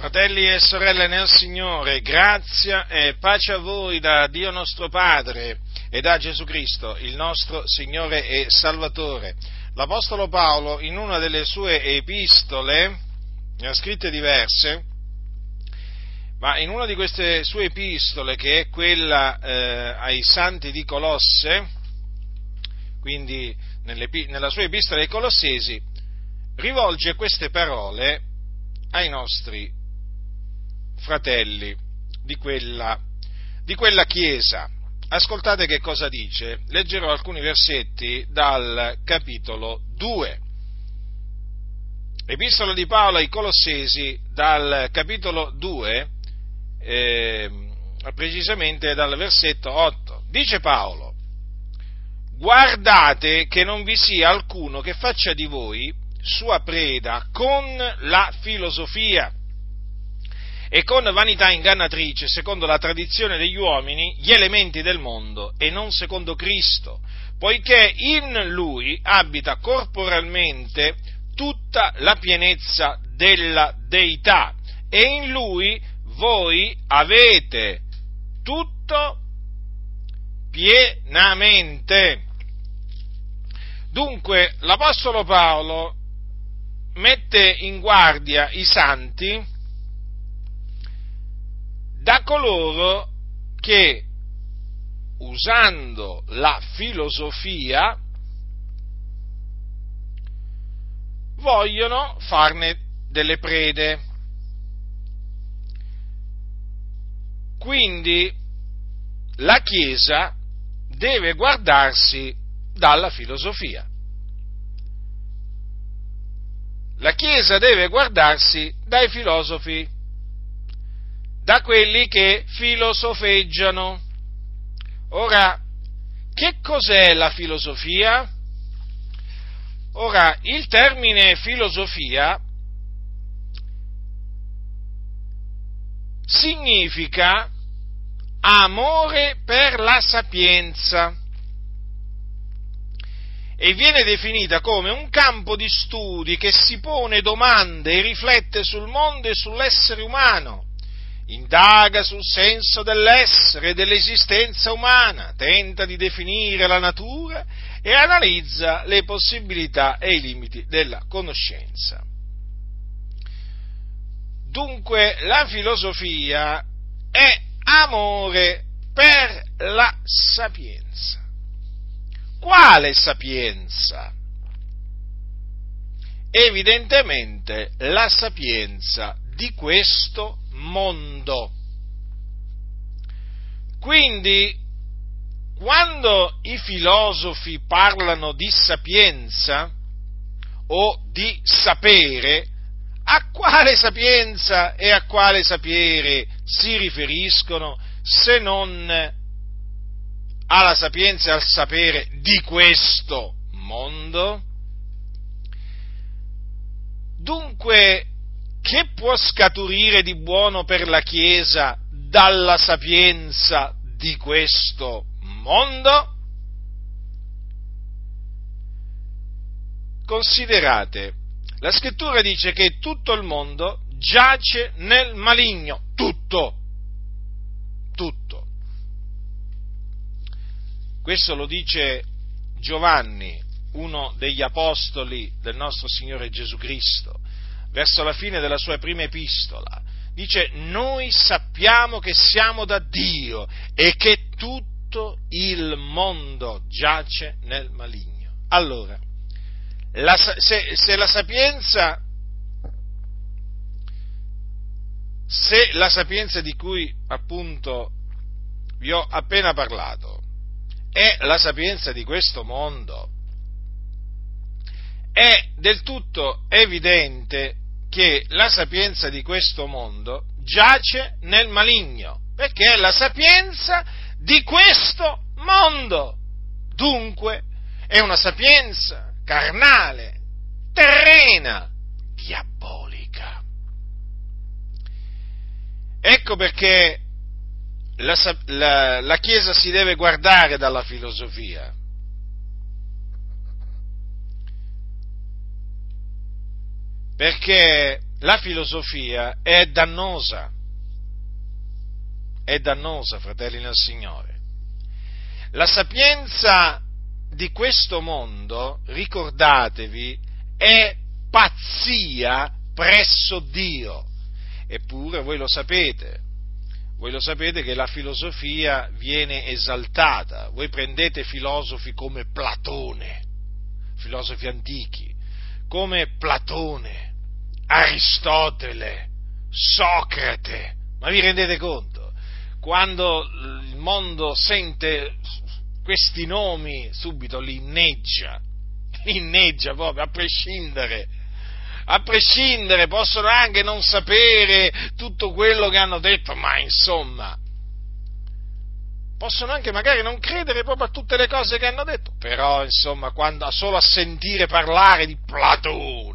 Fratelli e sorelle nel Signore, grazia e pace a voi da Dio nostro Padre e da Gesù Cristo, il nostro Signore e Salvatore. L'Apostolo Paolo in una delle sue epistole, ne ha scritte diverse, ma in una di queste sue epistole, che è quella eh, ai santi di Colosse, quindi nella sua epistola ai Colossesi, rivolge queste parole ai nostri fratelli di quella, di quella chiesa. Ascoltate che cosa dice. Leggerò alcuni versetti dal capitolo 2. Epistola di Paolo ai Colossesi dal capitolo 2, eh, precisamente dal versetto 8. Dice Paolo, guardate che non vi sia alcuno che faccia di voi sua preda con la filosofia e con vanità ingannatrice, secondo la tradizione degli uomini, gli elementi del mondo e non secondo Cristo, poiché in Lui abita corporalmente tutta la pienezza della deità e in Lui voi avete tutto pienamente. Dunque l'Apostolo Paolo mette in guardia i santi da coloro che usando la filosofia vogliono farne delle prede. Quindi la Chiesa deve guardarsi dalla filosofia. La Chiesa deve guardarsi dai filosofi da quelli che filosofeggiano. Ora, che cos'è la filosofia? Ora, il termine filosofia significa amore per la sapienza e viene definita come un campo di studi che si pone domande e riflette sul mondo e sull'essere umano indaga sul senso dell'essere e dell'esistenza umana, tenta di definire la natura e analizza le possibilità e i limiti della conoscenza. Dunque la filosofia è amore per la sapienza. Quale sapienza? Evidentemente la sapienza di questo mondo. Quindi, quando i filosofi parlano di sapienza o di sapere, a quale sapienza e a quale sapere si riferiscono se non alla sapienza e al sapere di questo mondo? Dunque, che può scaturire di buono per la Chiesa dalla sapienza di questo mondo? Considerate, la scrittura dice che tutto il mondo giace nel maligno, tutto, tutto. Questo lo dice Giovanni, uno degli apostoli del nostro Signore Gesù Cristo verso la fine della sua prima epistola, dice noi sappiamo che siamo da Dio e che tutto il mondo giace nel maligno. Allora, la, se, se la sapienza se la sapienza di cui appunto vi ho appena parlato è la sapienza di questo mondo, è del tutto evidente che la sapienza di questo mondo giace nel maligno, perché è la sapienza di questo mondo. Dunque è una sapienza carnale, terrena, diabolica. Ecco perché la, la, la Chiesa si deve guardare dalla filosofia perché la filosofia è dannosa, è dannosa, fratelli nel Signore. La sapienza di questo mondo, ricordatevi, è pazzia presso Dio. Eppure voi lo sapete, voi lo sapete che la filosofia viene esaltata. Voi prendete filosofi come Platone, filosofi antichi, come Platone, Aristotele, Socrate. Ma vi rendete conto? Quando il mondo sente questi nomi, subito li inneggia, li inneggia proprio, a prescindere. A prescindere, possono anche non sapere tutto quello che hanno detto, ma insomma, possono anche magari non credere proprio a tutte le cose che hanno detto, però insomma, quando, solo a sentire parlare di Platone,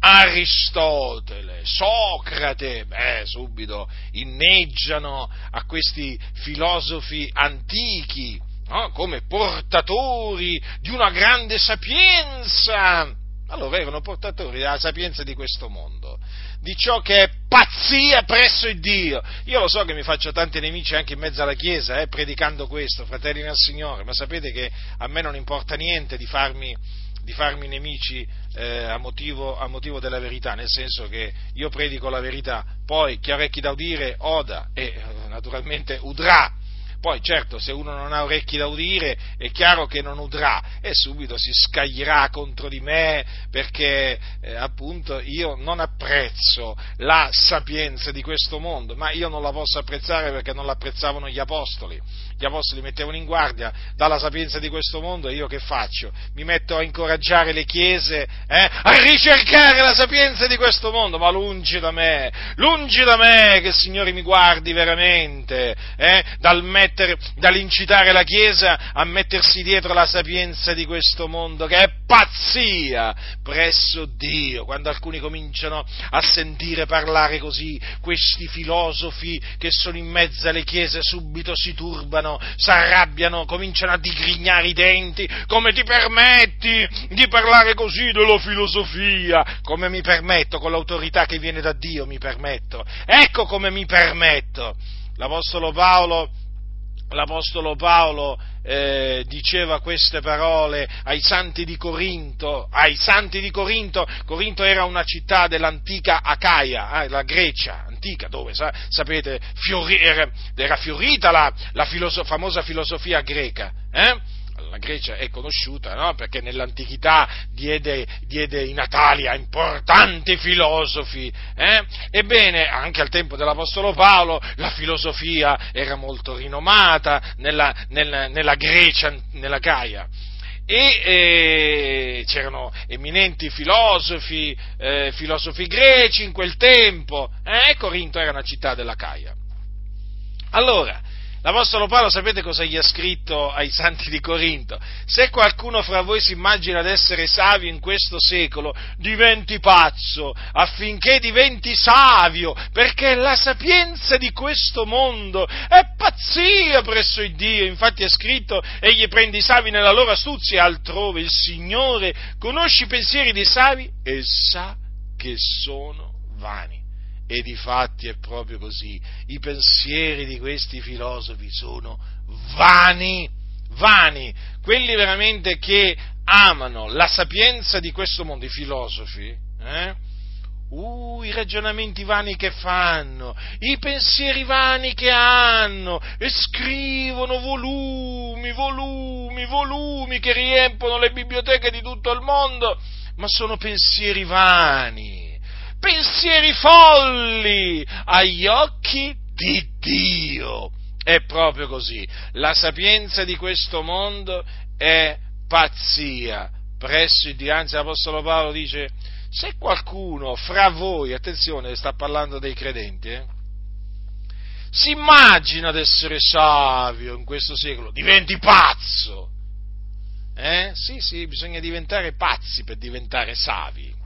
Aristotele, Socrate, beh, subito inneggiano a questi filosofi antichi no? come portatori di una grande sapienza. Allora erano portatori della sapienza di questo mondo, di ciò che è pazzia presso il Dio. Io lo so che mi faccio tanti nemici anche in mezzo alla Chiesa, eh, predicando questo, fratelli nel Signore, ma sapete che a me non importa niente di farmi di farmi nemici eh, a, motivo, a, motivo, della verità, nel senso che io predico la verità, poi chi ha orecchi da udire oda e eh, naturalmente udrà. Poi certo, se uno non ha orecchi da udire, è chiaro che non udrà e subito si scaglierà contro di me perché eh, appunto io non apprezzo la sapienza di questo mondo, ma io non la posso apprezzare perché non l'apprezzavano gli apostoli gli apostoli mettevano in guardia dalla sapienza di questo mondo io che faccio? Mi metto a incoraggiare le chiese eh, a ricercare la sapienza di questo mondo, ma lungi da me, lungi da me che il Signore mi guardi veramente, eh, dal mettere, dall'incitare la chiesa a mettersi dietro la sapienza di questo mondo, che è pazzia presso Dio, quando alcuni cominciano a sentire parlare così, questi filosofi che sono in mezzo alle chiese subito si turbano arrabbiano, si arrabbiano, cominciano a digrignare i denti, come ti permetti di parlare così della filosofia? Come mi permetto, con l'autorità che viene da Dio mi permetto. Ecco come mi permetto. L'Apostolo Paolo l'Apostolo Paolo eh, diceva queste parole ai santi di Corinto, ai santi di Corinto, Corinto era una città dell'antica Acaia, eh, la Grecia antica, dove sa, sapete fiori, era, era, fiorita la, la filoso, famosa filosofia greca. Eh? La Grecia è conosciuta no? perché nell'antichità diede, diede, i natali a importanti filosofi. Eh? Ebbene, anche al tempo dell'Apostolo Paolo la filosofia era molto rinomata nella, nella, nella Grecia, nella Gaia. E eh, c'erano eminenti filosofi, eh, filosofi greci in quel tempo, eh? Corinto era una città della Caia. Allora, L'Apostolo Paolo sapete cosa gli ha scritto ai santi di Corinto? Se qualcuno fra voi si immagina di essere savio in questo secolo, diventi pazzo, affinché diventi savio, perché la sapienza di questo mondo è pazzia presso il Dio. Infatti è scritto, egli prende i savi nella loro astuzia, altrove il Signore conosce i pensieri dei savi e sa che sono vani. E di fatti è proprio così. I pensieri di questi filosofi sono vani, vani. Quelli veramente che amano la sapienza di questo mondo, i filosofi, eh? Uh, i ragionamenti vani che fanno, i pensieri vani che hanno, e scrivono volumi, volumi, volumi che riempono le biblioteche di tutto il mondo, ma sono pensieri vani pensieri folli agli occhi di Dio. È proprio così. La sapienza di questo mondo è pazzia. Presso il Dio, anzi l'Apostolo Paolo dice, se qualcuno fra voi, attenzione, sta parlando dei credenti, eh, si immagina di essere savio in questo secolo, diventi pazzo. Eh? Sì, sì, bisogna diventare pazzi per diventare savi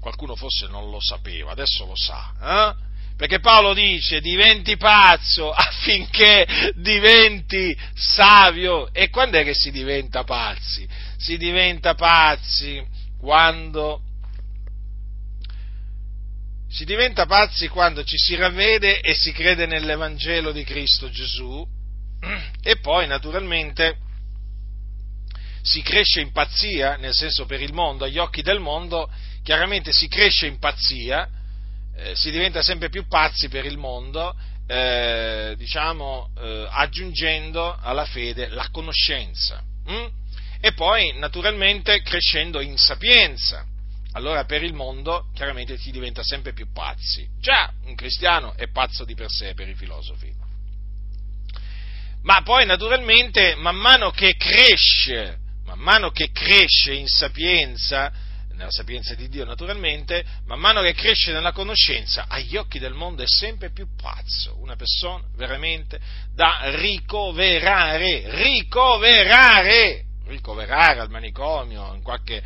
qualcuno forse non lo sapeva, adesso lo sa, eh? perché Paolo dice diventi pazzo affinché diventi savio. E quando è che si diventa pazzi? Si diventa pazzi quando, Si diventa pazzi quando ci si ravvede e si crede nell'Evangelo di Cristo Gesù e poi naturalmente si cresce in pazzia, nel senso per il mondo, agli occhi del mondo, chiaramente si cresce in pazzia, eh, si diventa sempre più pazzi per il mondo, eh, diciamo, eh, aggiungendo alla fede la conoscenza. Hm? E poi, naturalmente, crescendo in sapienza. Allora per il mondo chiaramente si diventa sempre più pazzi. Già un cristiano è pazzo di per sé per i filosofi. Ma poi naturalmente man mano che cresce man mano che cresce in sapienza, nella sapienza di Dio naturalmente, man mano che cresce nella conoscenza, agli occhi del mondo è sempre più pazzo, una persona veramente da ricoverare, ricoverare, ricoverare al manicomio, in qualche,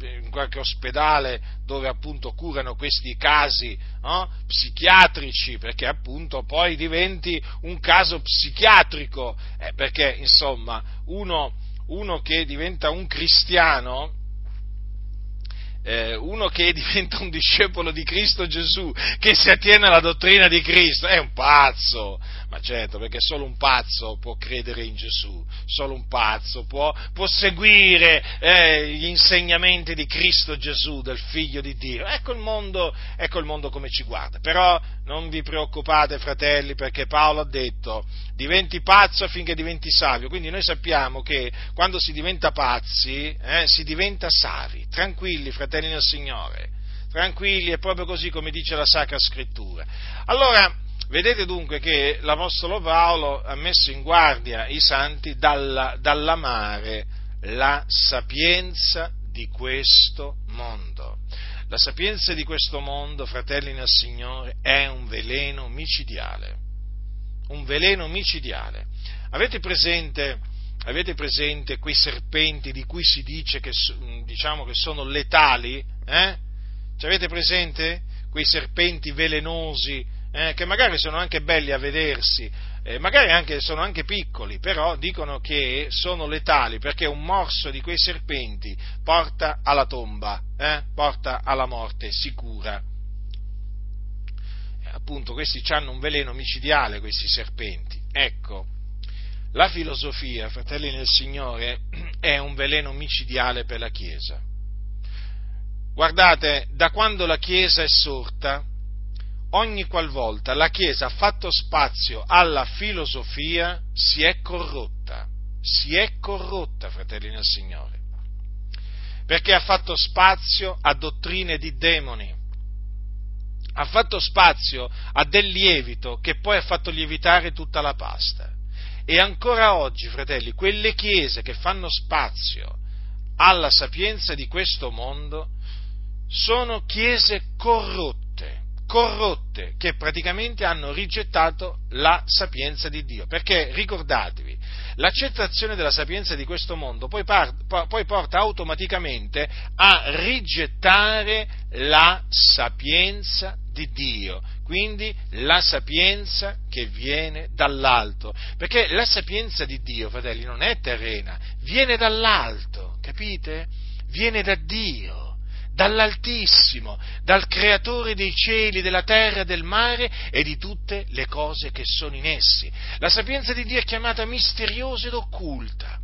in qualche ospedale dove appunto curano questi casi no? psichiatrici, perché appunto poi diventi un caso psichiatrico, eh, perché insomma uno uno che diventa un cristiano, eh, uno che diventa un discepolo di Cristo Gesù, che si attiene alla dottrina di Cristo, è un pazzo, ma certo, perché solo un pazzo può credere in Gesù, solo un pazzo può, può seguire eh, gli insegnamenti di Cristo Gesù, del Figlio di Dio. Ecco il, mondo, ecco il mondo come ci guarda. Però non vi preoccupate, fratelli, perché Paolo ha detto diventi pazzo affinché diventi savio. Quindi noi sappiamo che quando si diventa pazzi, eh, si diventa savi. Tranquilli, fratelli del Signore. Tranquilli, è proprio così come dice la Sacra Scrittura. Allora, Vedete dunque che l'Apostolo Paolo ha messo in guardia i santi dalla, dall'amare la sapienza di questo mondo. La sapienza di questo mondo, fratelli nel Signore, è un veleno micidiale. Un veleno micidiale. Avete presente, avete presente quei serpenti di cui si dice che, diciamo, che sono letali? Eh? Ci avete presente? Quei serpenti velenosi eh, che magari sono anche belli a vedersi, eh, magari anche, sono anche piccoli, però dicono che sono letali perché un morso di quei serpenti porta alla tomba, eh, porta alla morte sicura. appunto, questi hanno un veleno micidiale, questi serpenti. Ecco, la filosofia, fratelli nel Signore, è un veleno micidiale per la Chiesa. Guardate, da quando la Chiesa è sorta, ogni qualvolta la Chiesa ha fatto spazio alla filosofia, si è corrotta, si è corrotta, fratelli nel Signore, perché ha fatto spazio a dottrine di demoni, ha fatto spazio a del lievito che poi ha fatto lievitare tutta la pasta. E ancora oggi, fratelli, quelle chiese che fanno spazio alla sapienza di questo mondo sono chiese corrotte corrotte che praticamente hanno rigettato la sapienza di Dio. Perché ricordatevi, l'accettazione della sapienza di questo mondo poi, par- poi porta automaticamente a rigettare la sapienza di Dio, quindi la sapienza che viene dall'alto, perché la sapienza di Dio, fratelli, non è terrena, viene dall'alto, capite? Viene da Dio dall'Altissimo, dal Creatore dei cieli, della terra, del mare e di tutte le cose che sono in essi. La sapienza di Dio è chiamata misteriosa ed occulta.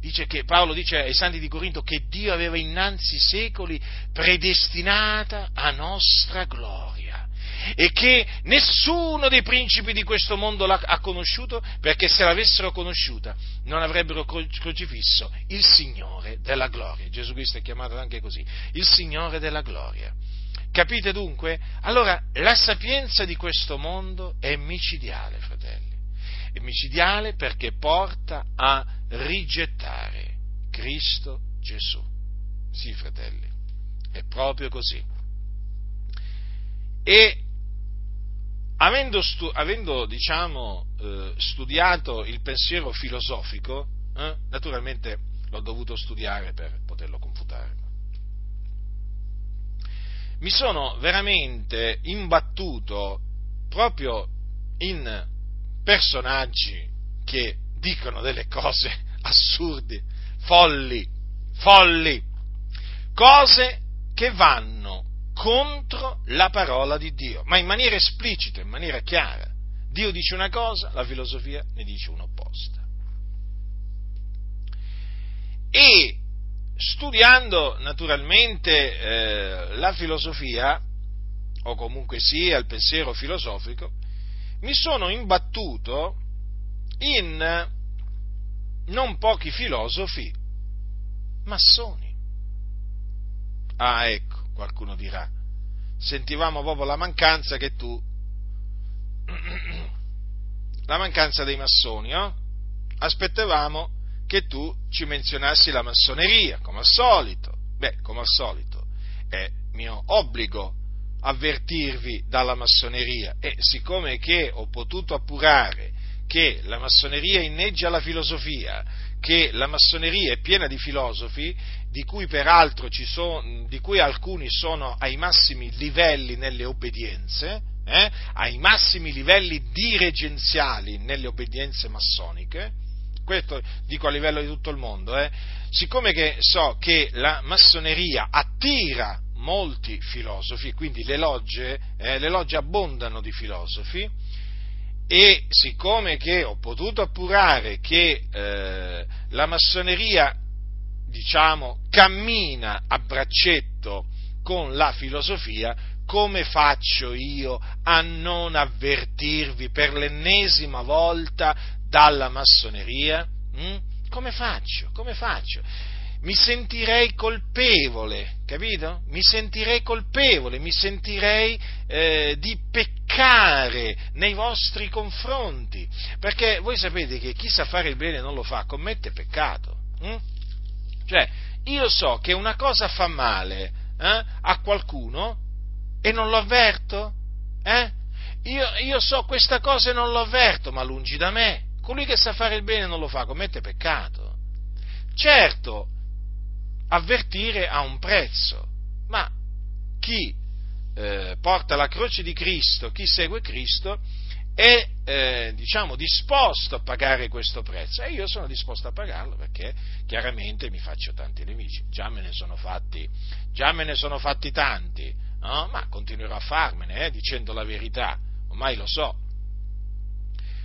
Dice che, Paolo dice ai santi di Corinto che Dio aveva innanzi secoli predestinata a nostra gloria e che nessuno dei principi di questo mondo l'ha conosciuto, perché se l'avessero conosciuta non avrebbero crocifisso il Signore della gloria. Gesù Cristo è chiamato anche così, il Signore della gloria. Capite dunque? Allora, la sapienza di questo mondo è micidiale, fratelli. È micidiale perché porta a rigettare Cristo Gesù. Sì, fratelli, è proprio così. E avendo, stu- avendo diciamo, eh, studiato il pensiero filosofico, eh, naturalmente l'ho dovuto studiare per poterlo confutare. Mi sono veramente imbattuto proprio in personaggi che dicono delle cose assurde, folli, folli, cose che vanno contro la parola di Dio, ma in maniera esplicita, in maniera chiara. Dio dice una cosa, la filosofia ne dice un'opposta. E studiando naturalmente eh, la filosofia, o comunque sia il pensiero filosofico, mi sono imbattuto in non pochi filosofi massoni. Ah, ecco, qualcuno dirà, sentivamo proprio la mancanza che tu, la mancanza dei massoni, no? Aspettavamo che tu ci menzionassi la massoneria, come al solito. Beh, come al solito, è mio obbligo avvertirvi dalla massoneria e siccome che ho potuto appurare che la massoneria inneggia alla filosofia, che la massoneria è piena di filosofi, di cui peraltro sono, di cui alcuni sono ai massimi livelli nelle obbedienze, eh, ai massimi livelli dirigenziali nelle obbedienze massoniche, questo dico a livello di tutto il mondo, eh, siccome che so che la massoneria attira molti filosofi, quindi le logge, eh, le logge abbondano di filosofi, e siccome che ho potuto appurare che eh, la massoneria, diciamo, cammina a braccetto con la filosofia, come faccio io a non avvertirvi per l'ennesima volta dalla massoneria? Mm? Come faccio? Come faccio? mi sentirei colpevole, capito? Mi sentirei colpevole, mi sentirei eh, di peccare nei vostri confronti, perché voi sapete che chi sa fare il bene non lo fa, commette peccato. Hm? Cioè, io so che una cosa fa male eh, a qualcuno e non lo avverto, eh? io, io so questa cosa e non lo avverto, ma lungi da me, colui che sa fare il bene non lo fa, commette peccato. Certo, avvertire ha un prezzo, ma chi eh, porta la croce di Cristo, chi segue Cristo, è eh, diciamo, disposto a pagare questo prezzo e io sono disposto a pagarlo perché chiaramente mi faccio tanti nemici, già me ne sono fatti, ne sono fatti tanti, no? ma continuerò a farmene eh, dicendo la verità, ormai lo so.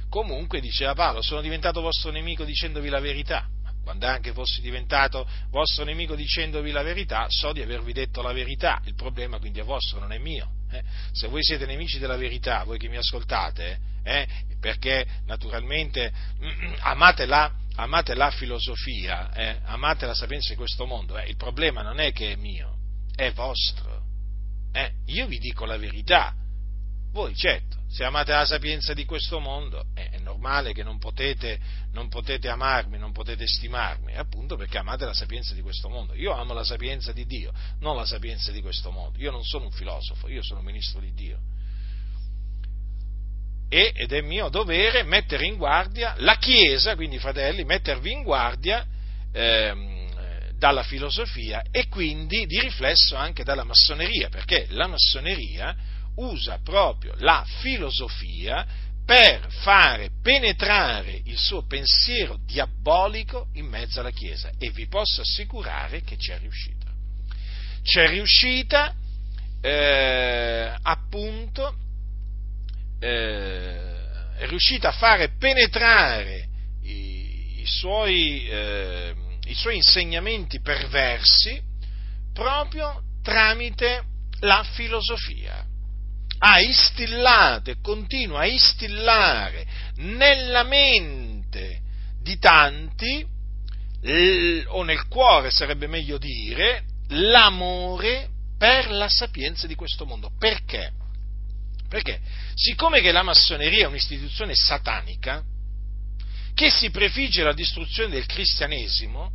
Comunque, diceva Paolo, sono diventato vostro nemico dicendovi la verità quando anche fossi diventato vostro nemico dicendovi la verità, so di avervi detto la verità, il problema quindi è vostro, non è mio. Eh? Se voi siete nemici della verità, voi che mi ascoltate, eh? perché naturalmente amate la, amate la filosofia, eh? amate la sapienza di questo mondo, eh, il problema non è che è mio, è vostro. Eh? Io vi dico la verità, voi certo, se amate la sapienza di questo mondo, è normale che non potete, non potete amarmi, non potete stimarmi, appunto perché amate la sapienza di questo mondo. Io amo la sapienza di Dio, non la sapienza di questo mondo. Io non sono un filosofo, io sono ministro di Dio. E, ed è mio dovere mettere in guardia la Chiesa, quindi fratelli, mettervi in guardia ehm, dalla filosofia e quindi di riflesso anche dalla massoneria, perché la massoneria usa proprio la filosofia per fare penetrare il suo pensiero diabolico in mezzo alla Chiesa e vi posso assicurare che c'è riuscita. C'è riuscita eh, appunto, eh, è riuscita a fare penetrare i, i, suoi, eh, i suoi insegnamenti perversi proprio tramite la filosofia ha istillato e continua a instillare nella mente di tanti, o nel cuore sarebbe meglio dire, l'amore per la sapienza di questo mondo. Perché? Perché siccome che la massoneria è un'istituzione satanica, che si prefigge la distruzione del cristianesimo,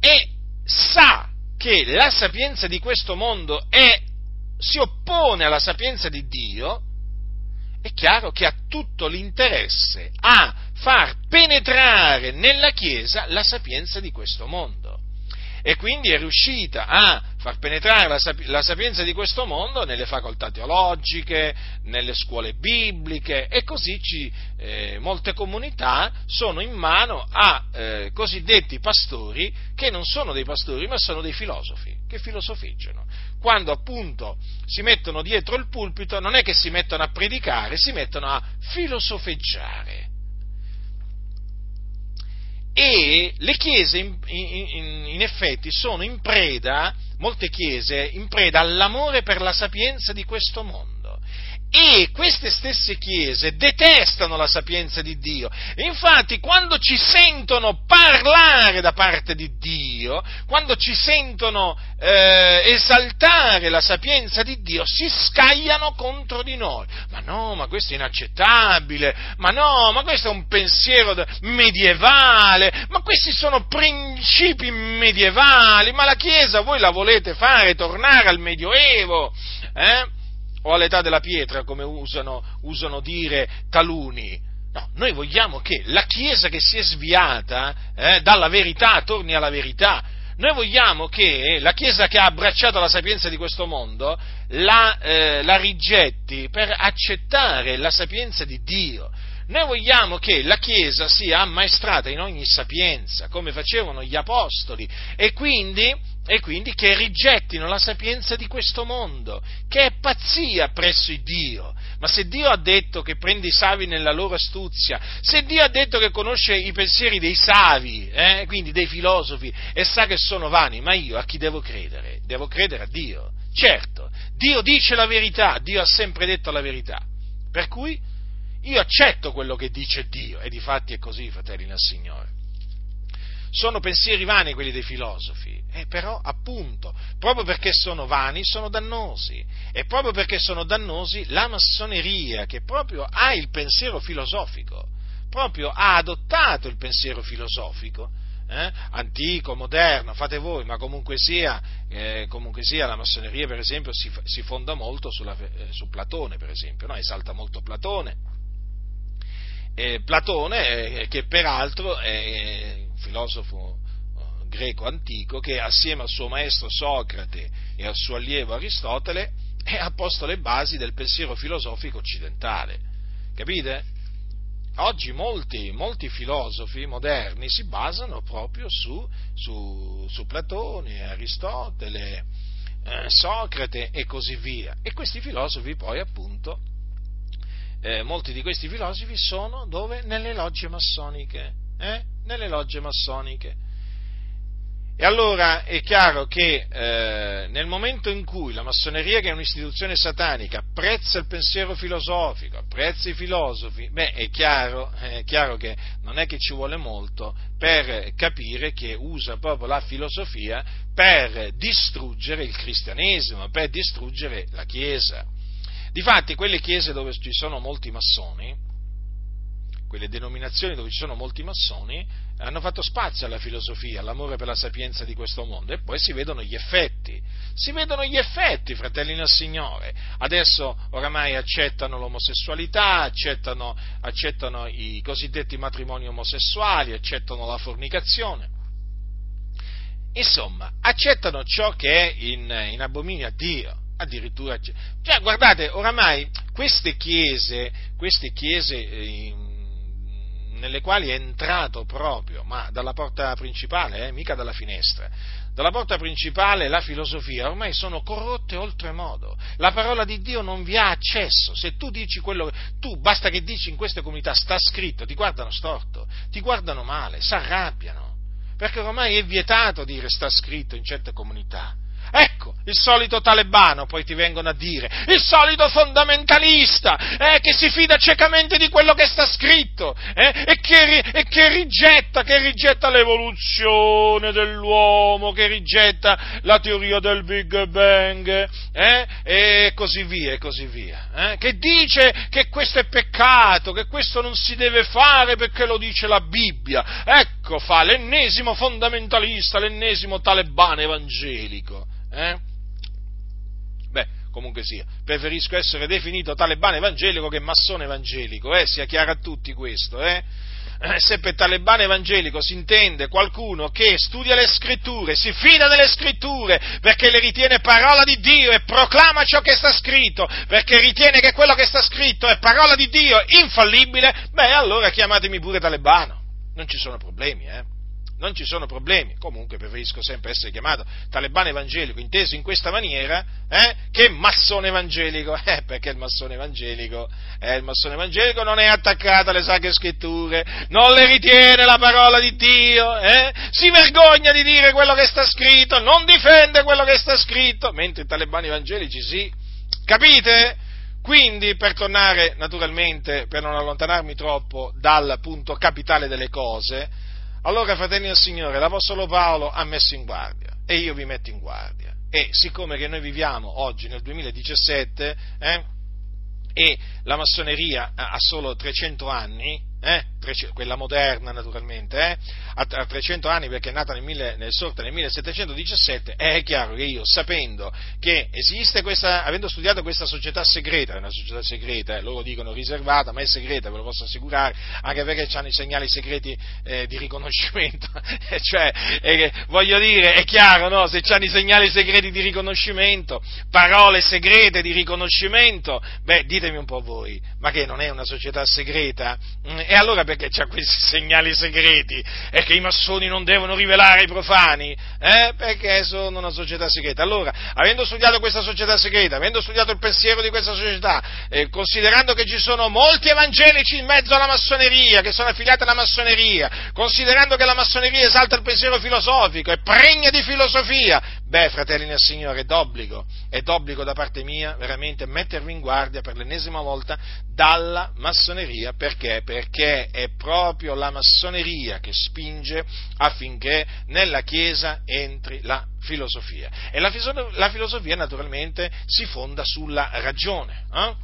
e sa che la sapienza di questo mondo è si oppone alla sapienza di Dio, è chiaro che ha tutto l'interesse a far penetrare nella Chiesa la sapienza di questo mondo. E quindi è riuscita a far penetrare la, la, sapienza di questo mondo nelle facoltà teologiche, nelle scuole bibliche e così ci, eh, molte comunità sono in mano a eh, cosiddetti pastori che non sono dei pastori ma sono dei filosofi, che filosofeggiano. Quando appunto si mettono dietro il pulpito non è che si mettono a predicare, si mettono a filosofeggiare e le chiese in, in, in, effetti sono in preda, molte chiese, in preda all'amore per la sapienza di questo mondo e queste stesse chiese detestano la sapienza di Dio. Infatti, quando ci sentono parlare da parte di Dio, quando ci sentono eh, esaltare la sapienza di Dio, si scagliano contro di noi. Ma no, ma questo è inaccettabile, ma no, ma questo è un pensiero medievale, ma questi sono principi medievali, ma la Chiesa voi la volete fare tornare al Medioevo? Eh? O all'età della pietra, come usano, usano dire taluni. No, noi vogliamo che la Chiesa che si è sviata eh, dalla verità torni alla verità. Noi vogliamo che la Chiesa che ha abbracciato la sapienza di questo mondo la, eh, la rigetti per accettare la sapienza di Dio. Noi vogliamo che la Chiesa sia ammaestrata in ogni sapienza, come facevano gli Apostoli, e quindi, e quindi che rigettino la sapienza di questo mondo, che è pazzia presso Dio. Ma se Dio ha detto che prende i savi nella loro astuzia, se Dio ha detto che conosce i pensieri dei savi, eh, quindi dei filosofi, e sa che sono vani, ma io a chi devo credere? Devo credere a Dio. Certo, Dio dice la verità, Dio ha sempre detto la verità. Per cui io accetto quello che dice Dio, e di fatti è così, fratelli nel Signore. Sono pensieri vani quelli dei filosofi, eh, però appunto, proprio perché sono vani, sono dannosi. E proprio perché sono dannosi, la massoneria, che proprio ha il pensiero filosofico, proprio ha adottato il pensiero filosofico, eh? antico, moderno, fate voi, ma comunque sia, eh, comunque sia la massoneria per esempio si, si fonda molto sulla, eh, su Platone, per esempio, no? esalta molto Platone, eh, Platone, eh, che peraltro è un filosofo eh, greco antico, che assieme al suo maestro Socrate e al suo allievo Aristotele ha posto le basi del pensiero filosofico occidentale. Capite? Oggi molti, molti filosofi moderni si basano proprio su, su, su Platone, Aristotele, eh, Socrate e così via. E questi filosofi poi appunto eh, molti di questi filosofi sono dove? Nelle logge massoniche. Eh? Nelle logge massoniche. E allora è chiaro che eh, nel momento in cui la massoneria, che è un'istituzione satanica, apprezza il pensiero filosofico, apprezza i filosofi, beh, è chiaro, è chiaro che non è che ci vuole molto per capire che usa proprio la filosofia per distruggere il cristianesimo, per distruggere la Chiesa. Difatti, quelle chiese dove ci sono molti massoni, quelle denominazioni dove ci sono molti massoni, hanno fatto spazio alla filosofia, all'amore per la sapienza di questo mondo e poi si vedono gli effetti. Si vedono gli effetti, fratelli nel Signore. Adesso oramai accettano l'omosessualità, accettano, accettano i cosiddetti matrimoni omosessuali, accettano la fornicazione. Insomma, accettano ciò che è in, in abominio a Dio addirittura cioè guardate oramai queste chiese queste chiese eh, nelle quali è entrato proprio ma dalla porta principale eh, mica dalla finestra dalla porta principale la filosofia ormai sono corrotte oltremodo. La parola di Dio non vi ha accesso. Se tu dici quello che tu basta che dici in queste comunità sta scritto ti guardano storto ti guardano male si arrabbiano perché ormai è vietato dire sta scritto in certe comunità Ecco, il solito talebano poi ti vengono a dire, il solito fondamentalista eh, che si fida ciecamente di quello che sta scritto eh, e, che, e, che, rigetta, che rigetta l'evoluzione dell'uomo, che rigetta la teoria del Big Bang eh, e così via, e così via. Eh, che dice che questo è peccato, che questo non si deve fare perché lo dice la Bibbia. Ecco fa l'ennesimo fondamentalista, l'ennesimo talebano evangelico. Eh? Beh, comunque sia, preferisco essere definito talebano evangelico che massone evangelico, eh? sia chiaro a tutti questo, eh? eh, se per talebano evangelico si intende qualcuno che studia le scritture, si fida delle scritture perché le ritiene parola di Dio e proclama ciò che sta scritto perché ritiene che quello che sta scritto è parola di Dio infallibile, beh allora chiamatemi pure talebano, non ci sono problemi, eh non ci sono problemi. Comunque preferisco sempre essere chiamato talebano evangelico, inteso in questa maniera, eh, che massone evangelico, eh, perché il massone evangelico, eh, il massone evangelico non è attaccato alle sacre scritture, non le ritiene la parola di Dio, eh, si vergogna di dire quello che sta scritto, non difende quello che sta scritto, mentre i talebani evangelici sì. Capite? Quindi, per tornare naturalmente, per non allontanarmi troppo dal punto capitale delle cose, allora, fratelli del Signore, l'Apostolo Paolo ha messo in guardia e io vi metto in guardia. E siccome che noi viviamo oggi nel 2017 eh, e la massoneria ha solo 300 anni, eh? quella moderna naturalmente, eh? a, 300 anni perché è nata nel, mille, nel, sorta nel 1717, è chiaro che io sapendo che esiste questa, avendo studiato questa società segreta, è una società segreta, eh, loro dicono riservata, ma è segreta, ve lo posso assicurare, anche perché hanno i segnali segreti eh, di riconoscimento, cioè, voglio dire, è chiaro, no? se hanno i segnali segreti di riconoscimento, parole segrete di riconoscimento, beh, ditemi un po' voi, ma che non è una società segreta? Mm, e allora perché c'ha questi segnali segreti? E che i massoni non devono rivelare ai profani? Eh? Perché sono una società segreta. Allora, avendo studiato questa società segreta, avendo studiato il pensiero di questa società, eh, considerando che ci sono molti evangelici in mezzo alla massoneria, che sono affiliati alla massoneria, considerando che la massoneria esalta il pensiero filosofico, è pregna di filosofia, beh, fratelli nel Signore, è d'obbligo, è d'obbligo da parte mia, veramente, mettervi in guardia per l'ennesima volta dalla massoneria, perché? Perché perché è proprio la massoneria che spinge affinché nella Chiesa entri la filosofia. E la, la filosofia naturalmente si fonda sulla ragione. Eh?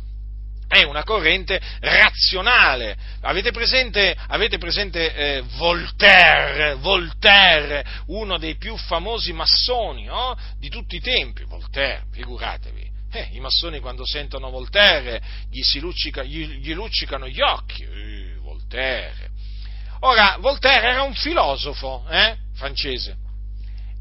È una corrente razionale. Avete presente, avete presente eh, Voltaire, Voltaire, uno dei più famosi massoni no? di tutti i tempi? Voltaire, figuratevi. Eh, I massoni quando sentono Voltaire gli, luccica, gli, gli luccicano gli occhi Voltaire. Ora, Voltaire era un filosofo eh, francese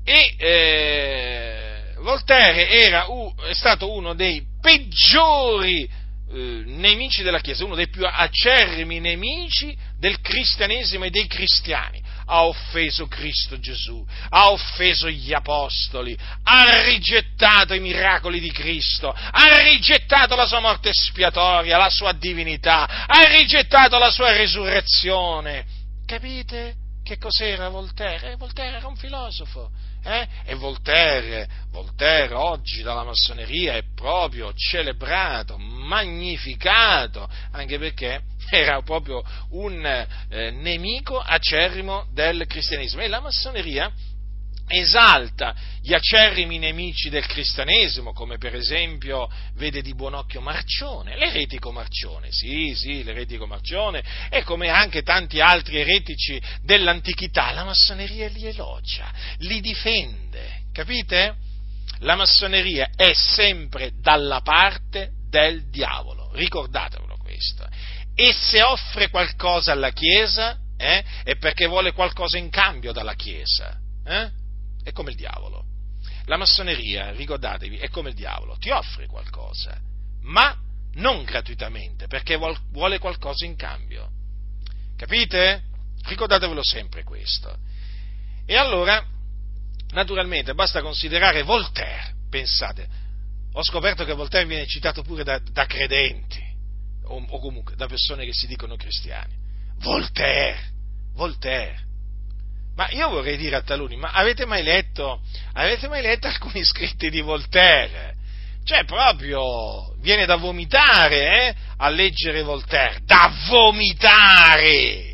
e eh, Voltaire era, è stato uno dei peggiori eh, nemici della Chiesa, uno dei più acerrimi nemici del cristianesimo e dei cristiani. Ha offeso Cristo Gesù, ha offeso gli apostoli, ha rigettato i miracoli di Cristo, ha rigettato la sua morte espiatoria, la sua divinità, ha rigettato la sua risurrezione. Capite che cos'era Voltaire? Voltaire era un filosofo eh? E Voltaire, Voltaire oggi dalla massoneria è proprio celebrato, magnificato, anche perché era proprio un eh, nemico acerrimo del cristianesimo. E la massoneria esalta gli acerrimi nemici del cristianesimo, come per esempio vede di buon occhio Marcione, l'eretico Marcione, sì, sì, l'eretico Marcione, e come anche tanti altri eretici dell'antichità, la massoneria li elogia, li difende, capite? La massoneria è sempre dalla parte del diavolo, ricordatevelo questo. E se offre qualcosa alla Chiesa, eh, è perché vuole qualcosa in cambio dalla Chiesa. Eh? È come il diavolo. La massoneria, ricordatevi, è come il diavolo, ti offre qualcosa, ma non gratuitamente, perché vuole qualcosa in cambio. Capite? Ricordatevelo sempre questo. E allora, naturalmente, basta considerare Voltaire, pensate, ho scoperto che Voltaire viene citato pure da, da credenti, o, o comunque da persone che si dicono cristiani. Voltaire, Voltaire, ma io vorrei dire a taluni, ma avete mai letto, avete mai letto alcuni scritti di Voltaire? Cioè, proprio viene da vomitare eh, a leggere Voltaire, da vomitare!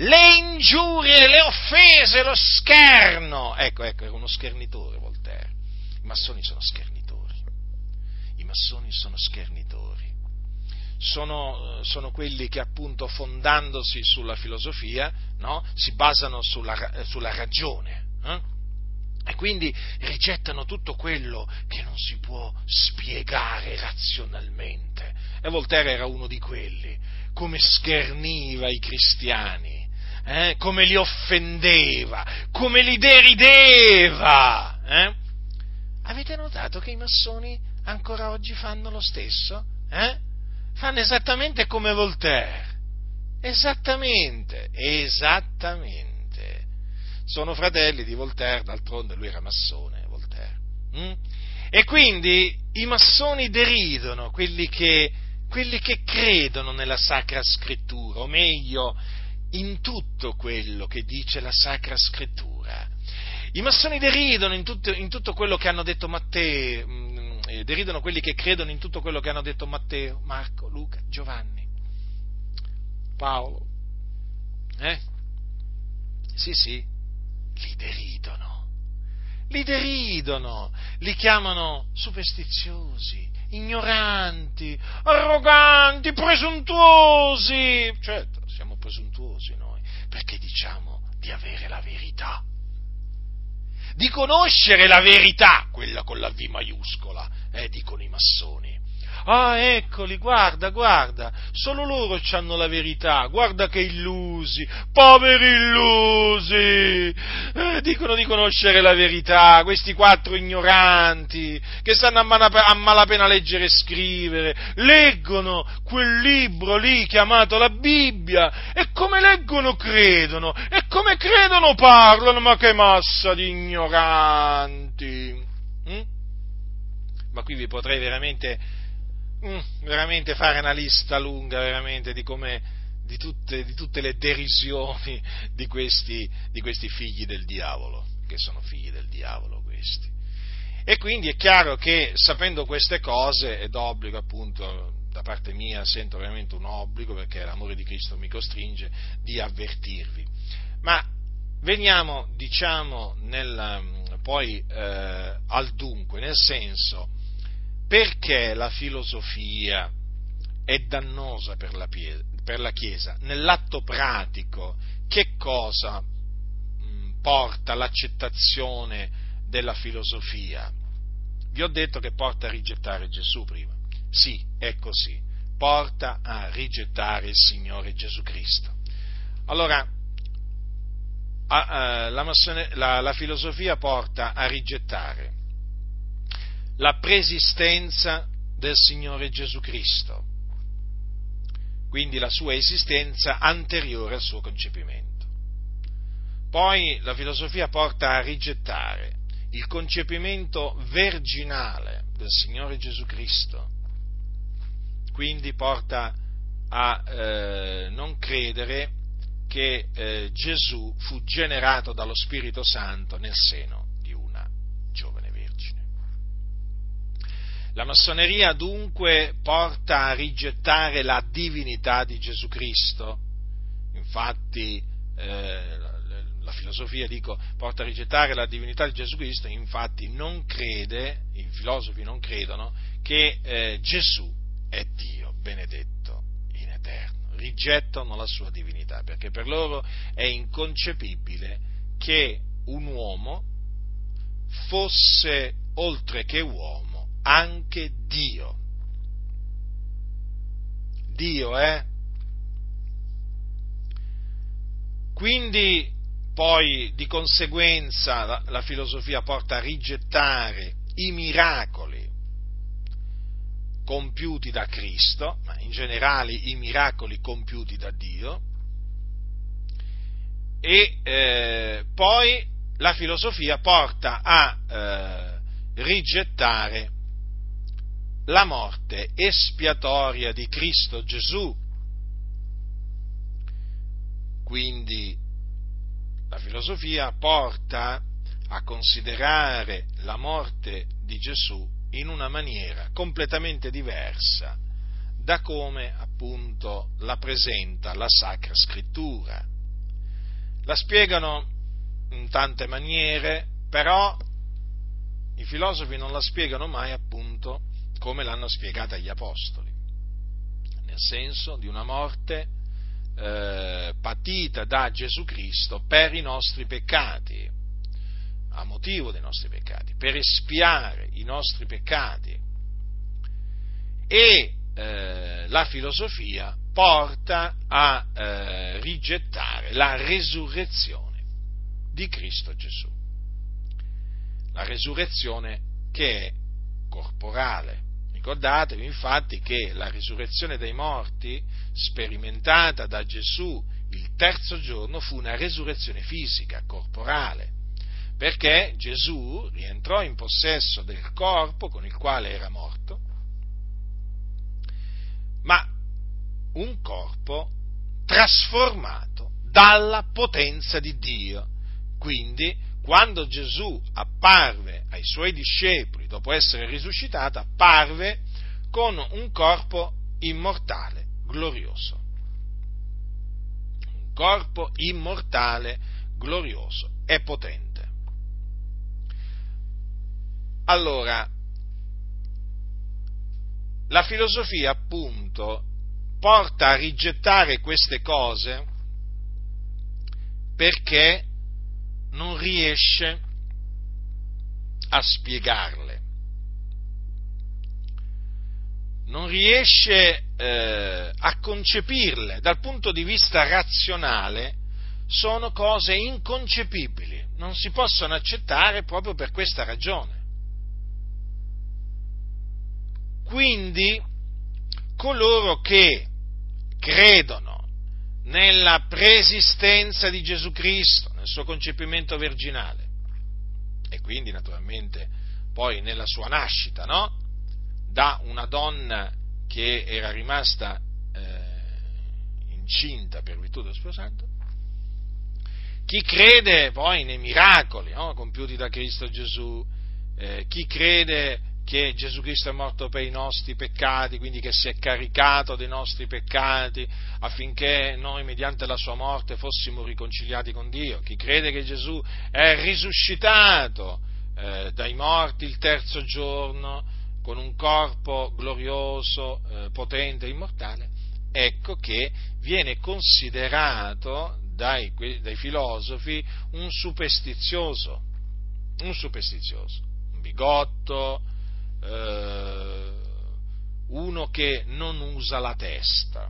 Le ingiurie, le offese, lo scherno. Ecco, ecco, era uno schernitore Voltaire. I massoni sono schernitori. I massoni sono schernitori sono, sono quelli che appunto fondandosi sulla filosofia no, si basano sulla, sulla ragione. Eh? E quindi rigettano tutto quello che non si può spiegare razionalmente. E Voltaire era uno di quelli come scherniva i cristiani, eh? come li offendeva, come li derideva. Eh? Avete notato che i massoni ancora oggi fanno lo stesso? Eh? Fanno esattamente come Voltaire. Esattamente, esattamente. Sono fratelli di Voltaire, d'altronde lui era massone, Voltaire. Mm? E quindi i massoni deridono quelli che, quelli che credono nella Sacra Scrittura, o meglio, in tutto quello che dice la Sacra Scrittura. I massoni deridono in tutto, in tutto quello che hanno detto Matteo, mm, eh, deridono quelli che credono in tutto quello che hanno detto Matteo, Marco, Luca, Giovanni, Paolo. Eh? Sì, sì, li deridono li deridono, li chiamano superstiziosi, ignoranti, arroganti, presuntuosi. Certo, siamo presuntuosi noi, perché diciamo di avere la verità, di conoscere la verità, quella con la V maiuscola, eh, dicono i massoni. Ah, eccoli, guarda, guarda, solo loro hanno la verità, guarda che illusi, poveri illusi, eh, dicono di conoscere la verità, questi quattro ignoranti che sanno a malapena leggere e scrivere, leggono quel libro lì chiamato la Bibbia e come leggono credono e come credono parlano, ma che massa di ignoranti. Hm? Ma qui vi potrei veramente mm, veramente fare una lista lunga veramente di come di tutte, di tutte le derisioni di questi, di questi figli del diavolo, che sono figli del diavolo questi. E quindi è chiaro che sapendo queste cose è d'obbligo appunto da parte mia sento veramente un obbligo perché l'amore di Cristo mi costringe di avvertirvi. Ma veniamo diciamo nel, poi eh, al dunque, nel senso perché la filosofia è dannosa per la, per la Chiesa? Nell'atto pratico, che cosa mm, porta l'accettazione della filosofia? Vi ho detto che porta a rigettare Gesù prima. Sì, è così. Porta a rigettare il Signore Gesù Cristo. Allora, massone, la, la filosofia porta a rigettare la preesistenza del Signore Gesù Cristo, quindi la sua esistenza anteriore al suo concepimento. Poi la filosofia porta a rigettare il concepimento virginale del Signore Gesù Cristo, quindi porta a eh, non credere che eh, Gesù fu generato dallo Spirito Santo nel seno La massoneria dunque porta a rigettare la divinità di Gesù Cristo, infatti eh, la filosofia dico, porta a rigettare la divinità di Gesù Cristo, infatti non crede, i filosofi non credono che eh, Gesù è Dio, benedetto in eterno, rigettano la sua divinità, perché per loro è inconcepibile che un uomo fosse oltre che uomo anche Dio. Dio, eh? Quindi poi di conseguenza la, la filosofia porta a rigettare i miracoli compiuti da Cristo, ma in generale i miracoli compiuti da Dio, e eh, poi la filosofia porta a eh, rigettare la morte espiatoria di Cristo Gesù. Quindi la filosofia porta a considerare la morte di Gesù in una maniera completamente diversa da come appunto la presenta la Sacra Scrittura. La spiegano in tante maniere, però i filosofi non la spiegano mai appunto come l'hanno spiegata gli apostoli, nel senso di una morte eh, patita da Gesù Cristo per i nostri peccati, a motivo dei nostri peccati, per espiare i nostri peccati. E eh, la filosofia porta a eh, rigettare la resurrezione di Cristo Gesù. La resurrezione che è corporale. Ricordatevi infatti che la risurrezione dei morti sperimentata da Gesù il terzo giorno fu una resurrezione fisica, corporale, perché Gesù rientrò in possesso del corpo con il quale era morto, ma un corpo trasformato dalla potenza di Dio. Quindi, quando Gesù apparve ai suoi discepoli dopo essere risuscitato, apparve con un corpo immortale, glorioso. Un corpo immortale, glorioso e potente. Allora, la filosofia appunto porta a rigettare queste cose perché non riesce a spiegarle, non riesce eh, a concepirle. Dal punto di vista razionale, sono cose inconcepibili, non si possono accettare proprio per questa ragione. Quindi coloro che credono nella preesistenza di Gesù Cristo, nel suo concepimento virginale e quindi naturalmente poi nella sua nascita, no? Da una donna che era rimasta eh, incinta per virtù dello Spirito Santo, chi crede poi nei miracoli no? compiuti da Cristo Gesù, eh, chi crede che Gesù Cristo è morto per i nostri peccati, quindi che si è caricato dei nostri peccati affinché noi mediante la sua morte fossimo riconciliati con Dio. Chi crede che Gesù è risuscitato eh, dai morti il terzo giorno con un corpo glorioso, eh, potente immortale, ecco che viene considerato dai, dai filosofi un superstizioso, un superstizioso, un bigotto, eh, uno che non usa la testa,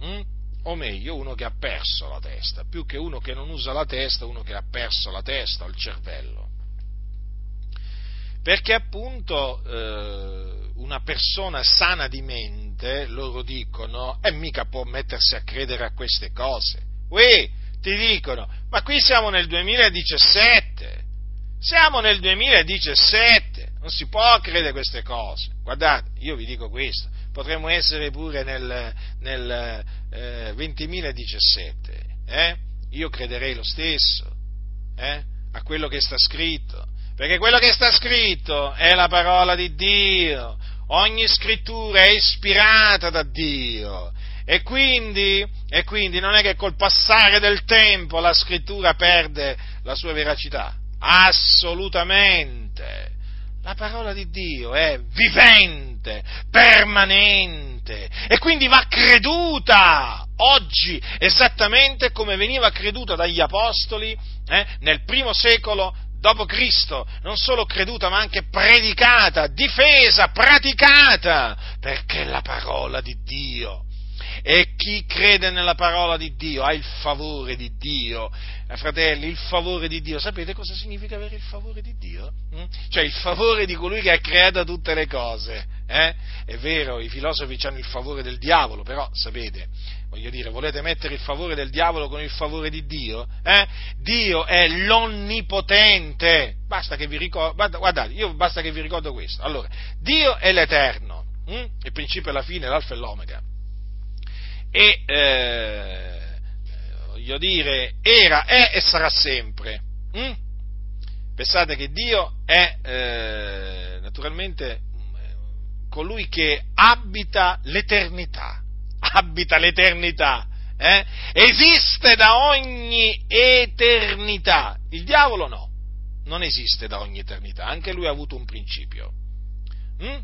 hm? o meglio uno che ha perso la testa, più che uno che non usa la testa, uno che ha perso la testa o il cervello. Perché appunto eh, una persona sana di mente, loro dicono, e mica può mettersi a credere a queste cose. Uè, ti dicono, ma qui siamo nel 2017, siamo nel 2017, non si può credere queste cose. Guardate, io vi dico questo, potremmo essere pure nel, nel eh, 2017, eh? io crederei lo stesso eh? a quello che sta scritto, perché quello che sta scritto è la parola di Dio, ogni scrittura è ispirata da Dio. E quindi, e quindi non è che col passare del tempo la scrittura perde la sua veracità, assolutamente. La parola di Dio è vivente, permanente e quindi va creduta oggi esattamente come veniva creduta dagli apostoli eh, nel primo secolo dopo Cristo, non solo creduta ma anche predicata, difesa, praticata, perché la parola di Dio e chi crede nella parola di Dio ha il favore di Dio. Eh, fratelli, il favore di Dio, sapete cosa significa avere il favore di Dio? Mm? Cioè il favore di colui che ha creato tutte le cose. Eh? È vero, i filosofi hanno il favore del diavolo, però sapete, voglio dire, volete mettere il favore del diavolo con il favore di Dio? Eh? Dio è l'onnipotente. Basta che vi ricordo, guardate, io basta che vi ricordo questo. Allora, Dio è l'eterno, hm? il principio e la fine, l'alfa e l'omega e eh, voglio dire, era, è e sarà sempre. Mm? Pensate che Dio è eh, naturalmente colui che abita l'eternità, abita l'eternità, eh? esiste da ogni eternità. Il diavolo no, non esiste da ogni eternità, anche lui ha avuto un principio. Mm?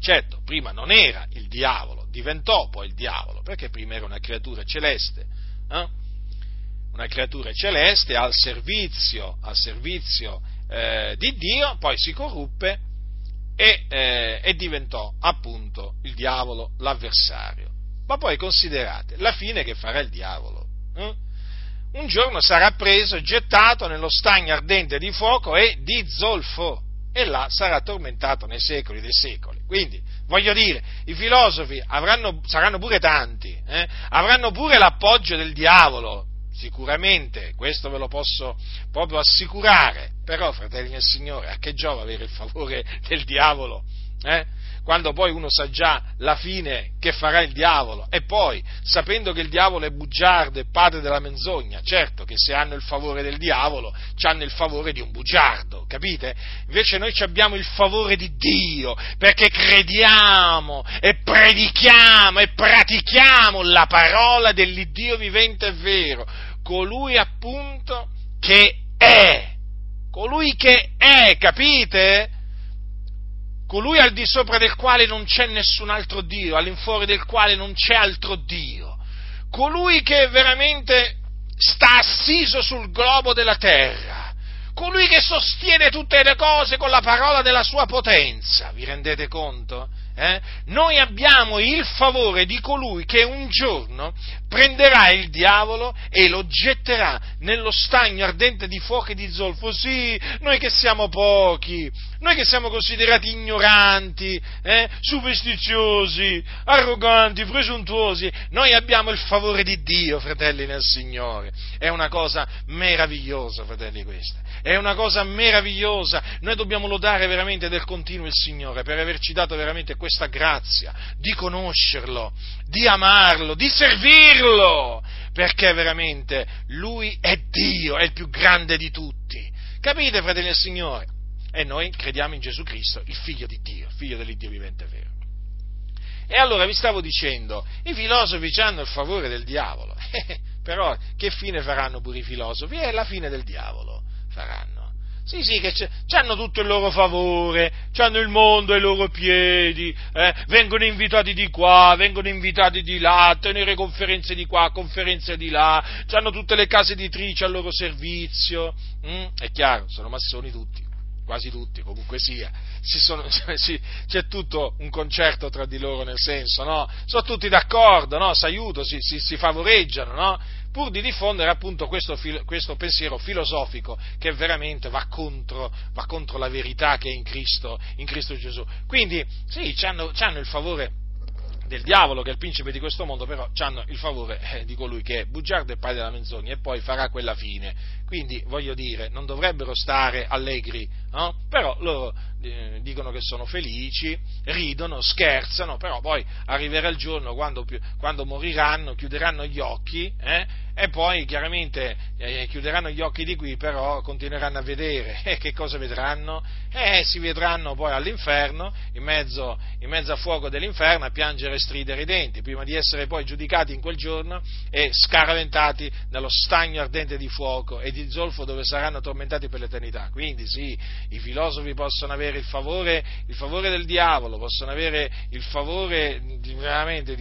Certo, prima non era il diavolo, diventò poi il diavolo, perché prima era una creatura celeste, eh? una creatura celeste al servizio, al servizio eh, di Dio, poi si corruppe e, eh, e diventò appunto il diavolo, l'avversario. Ma poi considerate la fine che farà il diavolo. Eh? Un giorno sarà preso e gettato nello stagno ardente di fuoco e di zolfo e là sarà tormentato nei secoli dei secoli. Quindi, voglio dire, i filosofi avranno, saranno pure tanti, eh? avranno pure l'appoggio del diavolo, sicuramente, questo ve lo posso proprio assicurare, però, fratelli del Signore, a che giova avere il favore del diavolo? Eh? quando poi uno sa già la fine che farà il diavolo e poi, sapendo che il diavolo è bugiardo e padre della menzogna, certo che se hanno il favore del diavolo, hanno il favore di un bugiardo, capite? Invece noi abbiamo il favore di Dio, perché crediamo e predichiamo e pratichiamo la parola dell'Iddio vivente e vero, colui appunto che è, colui che è, capite? Colui al di sopra del quale non c'è nessun altro Dio, all'infuori del quale non c'è altro Dio, colui che veramente sta assiso sul globo della terra, colui che sostiene tutte le cose con la parola della sua potenza, vi rendete conto? Eh? Noi abbiamo il favore di colui che un giorno prenderà il diavolo e lo getterà nello stagno ardente di fuoco e di zolfo. Sì, noi che siamo pochi, noi che siamo considerati ignoranti, eh, superstiziosi, arroganti, presuntuosi, noi abbiamo il favore di Dio, fratelli nel Signore. È una cosa meravigliosa, fratelli, questa. È una cosa meravigliosa. Noi dobbiamo lodare veramente del continuo il Signore per averci dato veramente questa grazia di conoscerlo, di amarlo, di servirlo, perché veramente Lui è Dio, è il più grande di tutti. Capite, fratelli del Signore? E noi crediamo in Gesù Cristo, il figlio di Dio, figlio dell'Iddio vivente vero. E allora vi stavo dicendo, i filosofi hanno il favore del diavolo, però che fine faranno pure i filosofi? È la fine del diavolo faranno. Sì, sì, che hanno tutto il loro favore, hanno il mondo ai loro piedi, eh, vengono invitati di qua, vengono invitati di là, a tenere conferenze di qua, conferenze di là, hanno tutte le case editrici al loro servizio. Mm? È chiaro, sono massoni tutti, quasi tutti, comunque sia. Sono, si, c'è tutto un concerto tra di loro nel senso, no? Sono tutti d'accordo, no? Si aiutano, si, si, si favoreggiano, no? Pur di diffondere appunto questo, questo pensiero filosofico che veramente va contro, va contro, la verità che è in Cristo, in Cristo Gesù. Quindi sì, hanno il favore del diavolo che è il principe di questo mondo, però hanno il favore eh, di colui che è bugiardo e padre della menzogna e poi farà quella fine. Quindi voglio dire, non dovrebbero stare allegri, no? però loro eh, dicono che sono felici, ridono, scherzano, però poi arriverà il giorno quando, quando moriranno, chiuderanno gli occhi eh, e poi chiaramente eh, chiuderanno gli occhi di qui, però continueranno a vedere. E che cosa vedranno? Eh, si vedranno poi all'inferno, in mezzo, in mezzo a fuoco dell'inferno, a piangere stridere i denti, prima di essere poi giudicati in quel giorno e scaraventati nello stagno ardente di fuoco e di zolfo dove saranno tormentati per l'eternità. Quindi sì, i filosofi possono avere il favore, il favore del diavolo, possono avere il favore veramente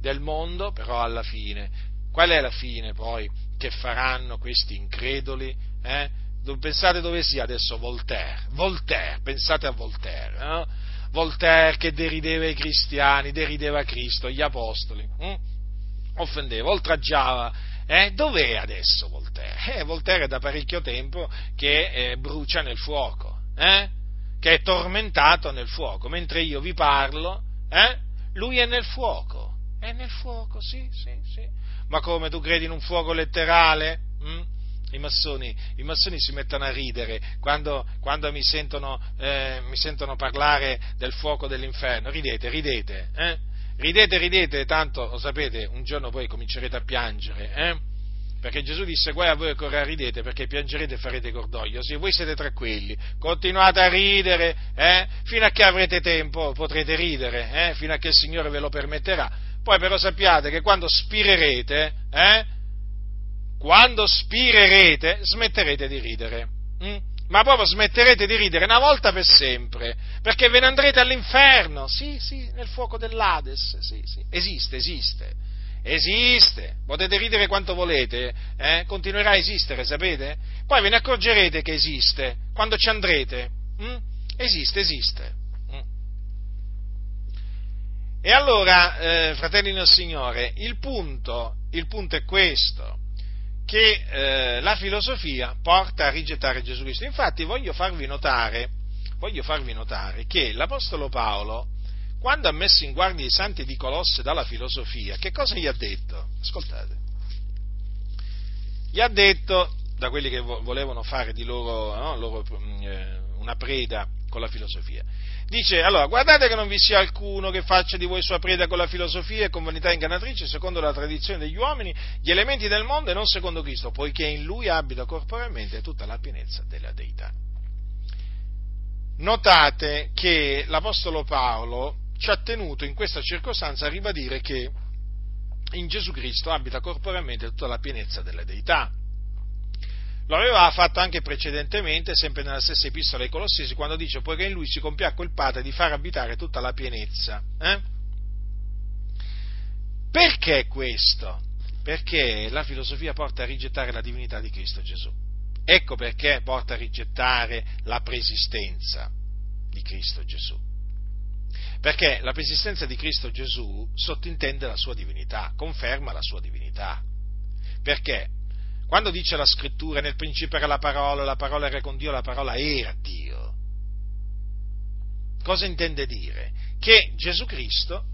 del mondo, però alla fine Qual è la fine poi che faranno questi increduli? Eh? Pensate dove sia adesso Voltaire? Voltaire, pensate a Voltaire. Eh? Voltaire che derideva i cristiani, derideva Cristo, gli apostoli, hm? offendeva, oltraggiava. Eh? Dov'è adesso Voltaire? Eh, Voltaire è da parecchio tempo che eh, brucia nel fuoco, eh? che è tormentato nel fuoco. Mentre io vi parlo, eh? lui è nel fuoco. È nel fuoco, sì, sì, sì. Ma come tu credi in un fuoco letterale? Mm? I massoni, I massoni, si mettono a ridere quando, quando mi, sentono, eh, mi, sentono, parlare del fuoco dell'inferno. Ridete, ridete, eh? ridete, ridete, tanto lo sapete, un giorno poi comincerete a piangere. Eh? Perché Gesù disse guai a voi ancora ridete perché piangerete e farete cordoglio. Se voi siete tranquilli, continuate a ridere, eh? fino a che avrete tempo potrete ridere, eh? fino a che il Signore ve lo permetterà poi però sappiate che quando spirerete, eh, quando spirerete, smetterete di ridere. Hm? Ma proprio smetterete di ridere una volta per sempre, perché ve ne andrete all'inferno. Sì, sì, nel fuoco dell'Ades. Sì, sì. Esiste, esiste. Esiste. Potete ridere quanto volete, eh? continuerà a esistere, sapete? Poi ve ne accorgerete che esiste quando ci andrete. Hm? Esiste, esiste. E allora, eh, fratelli del Signore, il punto, il punto è questo, che eh, la filosofia porta a rigettare Gesù Cristo. Infatti voglio farvi notare, voglio farvi notare che l'Apostolo Paolo, quando ha messo in guardia i santi di Colosse dalla filosofia, che cosa gli ha detto? Ascoltate. Gli ha detto, da quelli che volevano fare di loro, no, loro mm, eh, una preda con la filosofia, Dice, allora, guardate che non vi sia alcuno che faccia di voi sua preda con la filosofia e con vanità ingannatrice, secondo la tradizione degli uomini, gli elementi del mondo e non secondo Cristo, poiché in lui abita corporalmente tutta la pienezza della deità. Notate che l'Apostolo Paolo ci ha tenuto in questa circostanza a ribadire che in Gesù Cristo abita corporalmente tutta la pienezza della deità. Lo aveva fatto anche precedentemente, sempre nella stessa epistola ai Colossesi, quando dice poiché in lui si compiacque il Padre di far abitare tutta la pienezza. Eh? Perché questo? Perché la filosofia porta a rigettare la divinità di Cristo Gesù. Ecco perché porta a rigettare la preesistenza di Cristo Gesù. Perché la preesistenza di Cristo Gesù sottintende la sua divinità, conferma la sua divinità. Perché? Quando dice la scrittura nel principio era la parola, la parola era con Dio, la parola era Dio. Cosa intende dire? Che Gesù Cristo,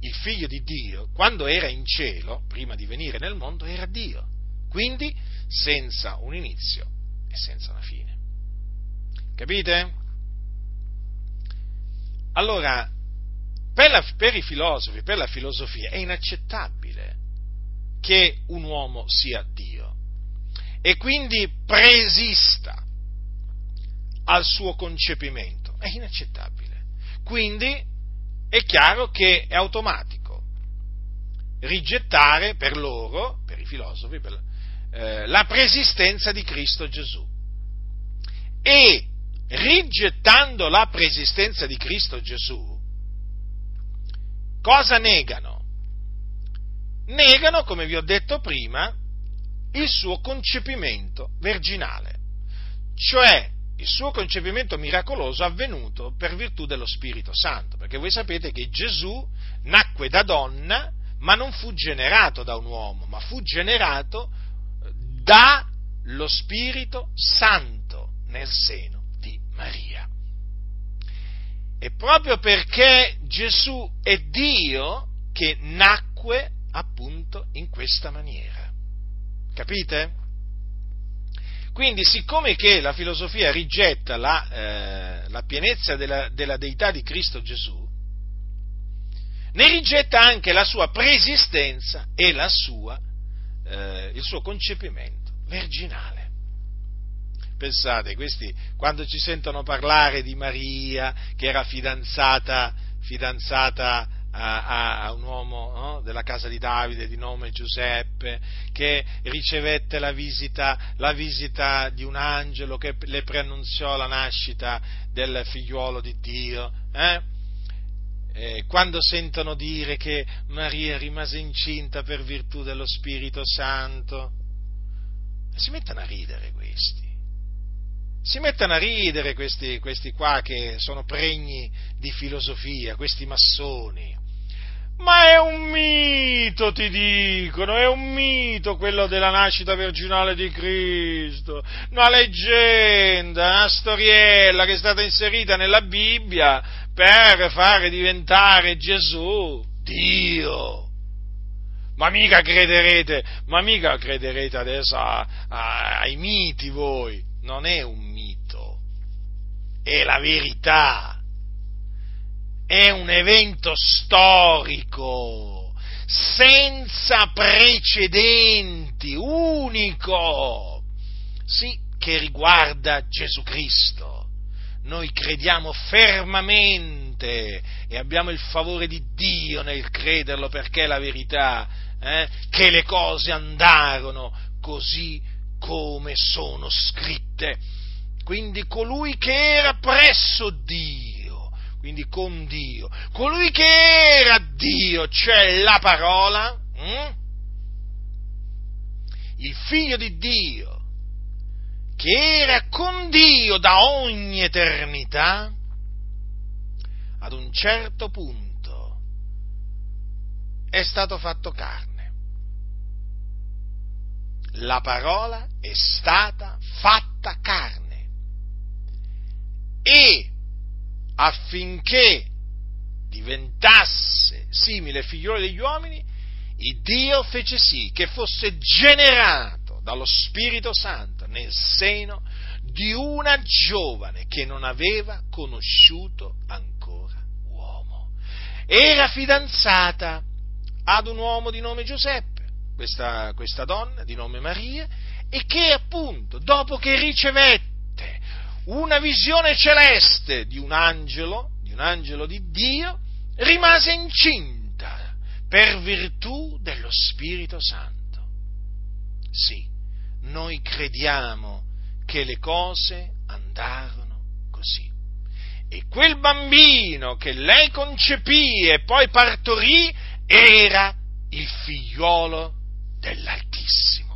il figlio di Dio, quando era in cielo, prima di venire nel mondo, era Dio. Quindi senza un inizio e senza una fine. Capite? Allora, per, la, per i filosofi, per la filosofia, è inaccettabile che un uomo sia Dio e quindi preesista al suo concepimento. È inaccettabile. Quindi è chiaro che è automatico rigettare per loro, per i filosofi, per, eh, la preesistenza di Cristo Gesù. E rigettando la preesistenza di Cristo Gesù, cosa negano? Negano, come vi ho detto prima, il suo concepimento virginale, cioè il suo concepimento miracoloso avvenuto per virtù dello Spirito Santo, perché voi sapete che Gesù nacque da donna, ma non fu generato da un uomo, ma fu generato dallo Spirito Santo nel seno di Maria. E proprio perché Gesù è Dio che nacque appunto in questa maniera. Capite? Quindi, siccome che la filosofia rigetta la, eh, la pienezza della, della, deità di Cristo Gesù, ne rigetta anche la sua preesistenza e sua, eh, il suo concepimento virginale. Pensate, questi quando ci sentono parlare di Maria che era fidanzata, fidanzata a, a un uomo no, della casa di Davide di nome Giuseppe, che ricevette la visita, la visita di un angelo che le preannunziò la nascita del figliuolo di Dio. Eh? Quando sentono dire che Maria rimase incinta per virtù dello Spirito Santo, si mettono a ridere questi si mettono a ridere questi, questi, qua che sono pregni di filosofia, questi massoni. Ma è un mito, ti dicono, è un mito quello della nascita virginale di Cristo, una leggenda, una storiella che è stata inserita nella Bibbia per fare diventare Gesù Dio. Ma mica crederete, ma mica crederete adesso a, a, ai miti voi, non è un mito, è la verità è un evento storico, senza precedenti, unico, sì, che riguarda Gesù Cristo. Noi crediamo fermamente e abbiamo il favore di Dio nel crederlo perché è la verità, eh, che le cose andarono così come sono scritte. Quindi colui che era presso Dio quindi con Dio, colui che era Dio, cioè la parola, hm? il figlio di Dio, che era con Dio da ogni eternità, ad un certo punto è stato fatto carne. La parola è stata fatta carne. E affinché diventasse simile ai figlioli degli uomini, il Dio fece sì che fosse generato dallo Spirito Santo nel seno di una giovane che non aveva conosciuto ancora uomo. Era fidanzata ad un uomo di nome Giuseppe, questa, questa donna di nome Maria, e che appunto, dopo che ricevette una visione celeste di un angelo, di un angelo di Dio, rimase incinta per virtù dello Spirito Santo. Sì, noi crediamo che le cose andarono così. E quel bambino che lei concepì e poi partorì era il figliolo dell'Altissimo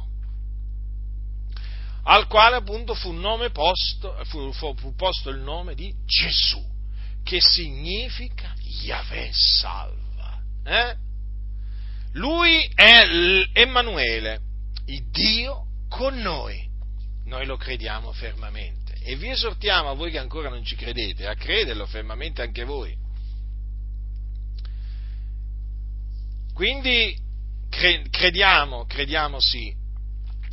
al quale appunto fu, posto, fu, fu, posto il nome di Gesù, che significa Yahweh salva. Eh? Lui è Emanuele, il Dio con noi. Noi lo crediamo fermamente e vi esortiamo a voi che ancora non ci credete a crederlo fermamente anche voi. Quindi crediamo, crediamo sì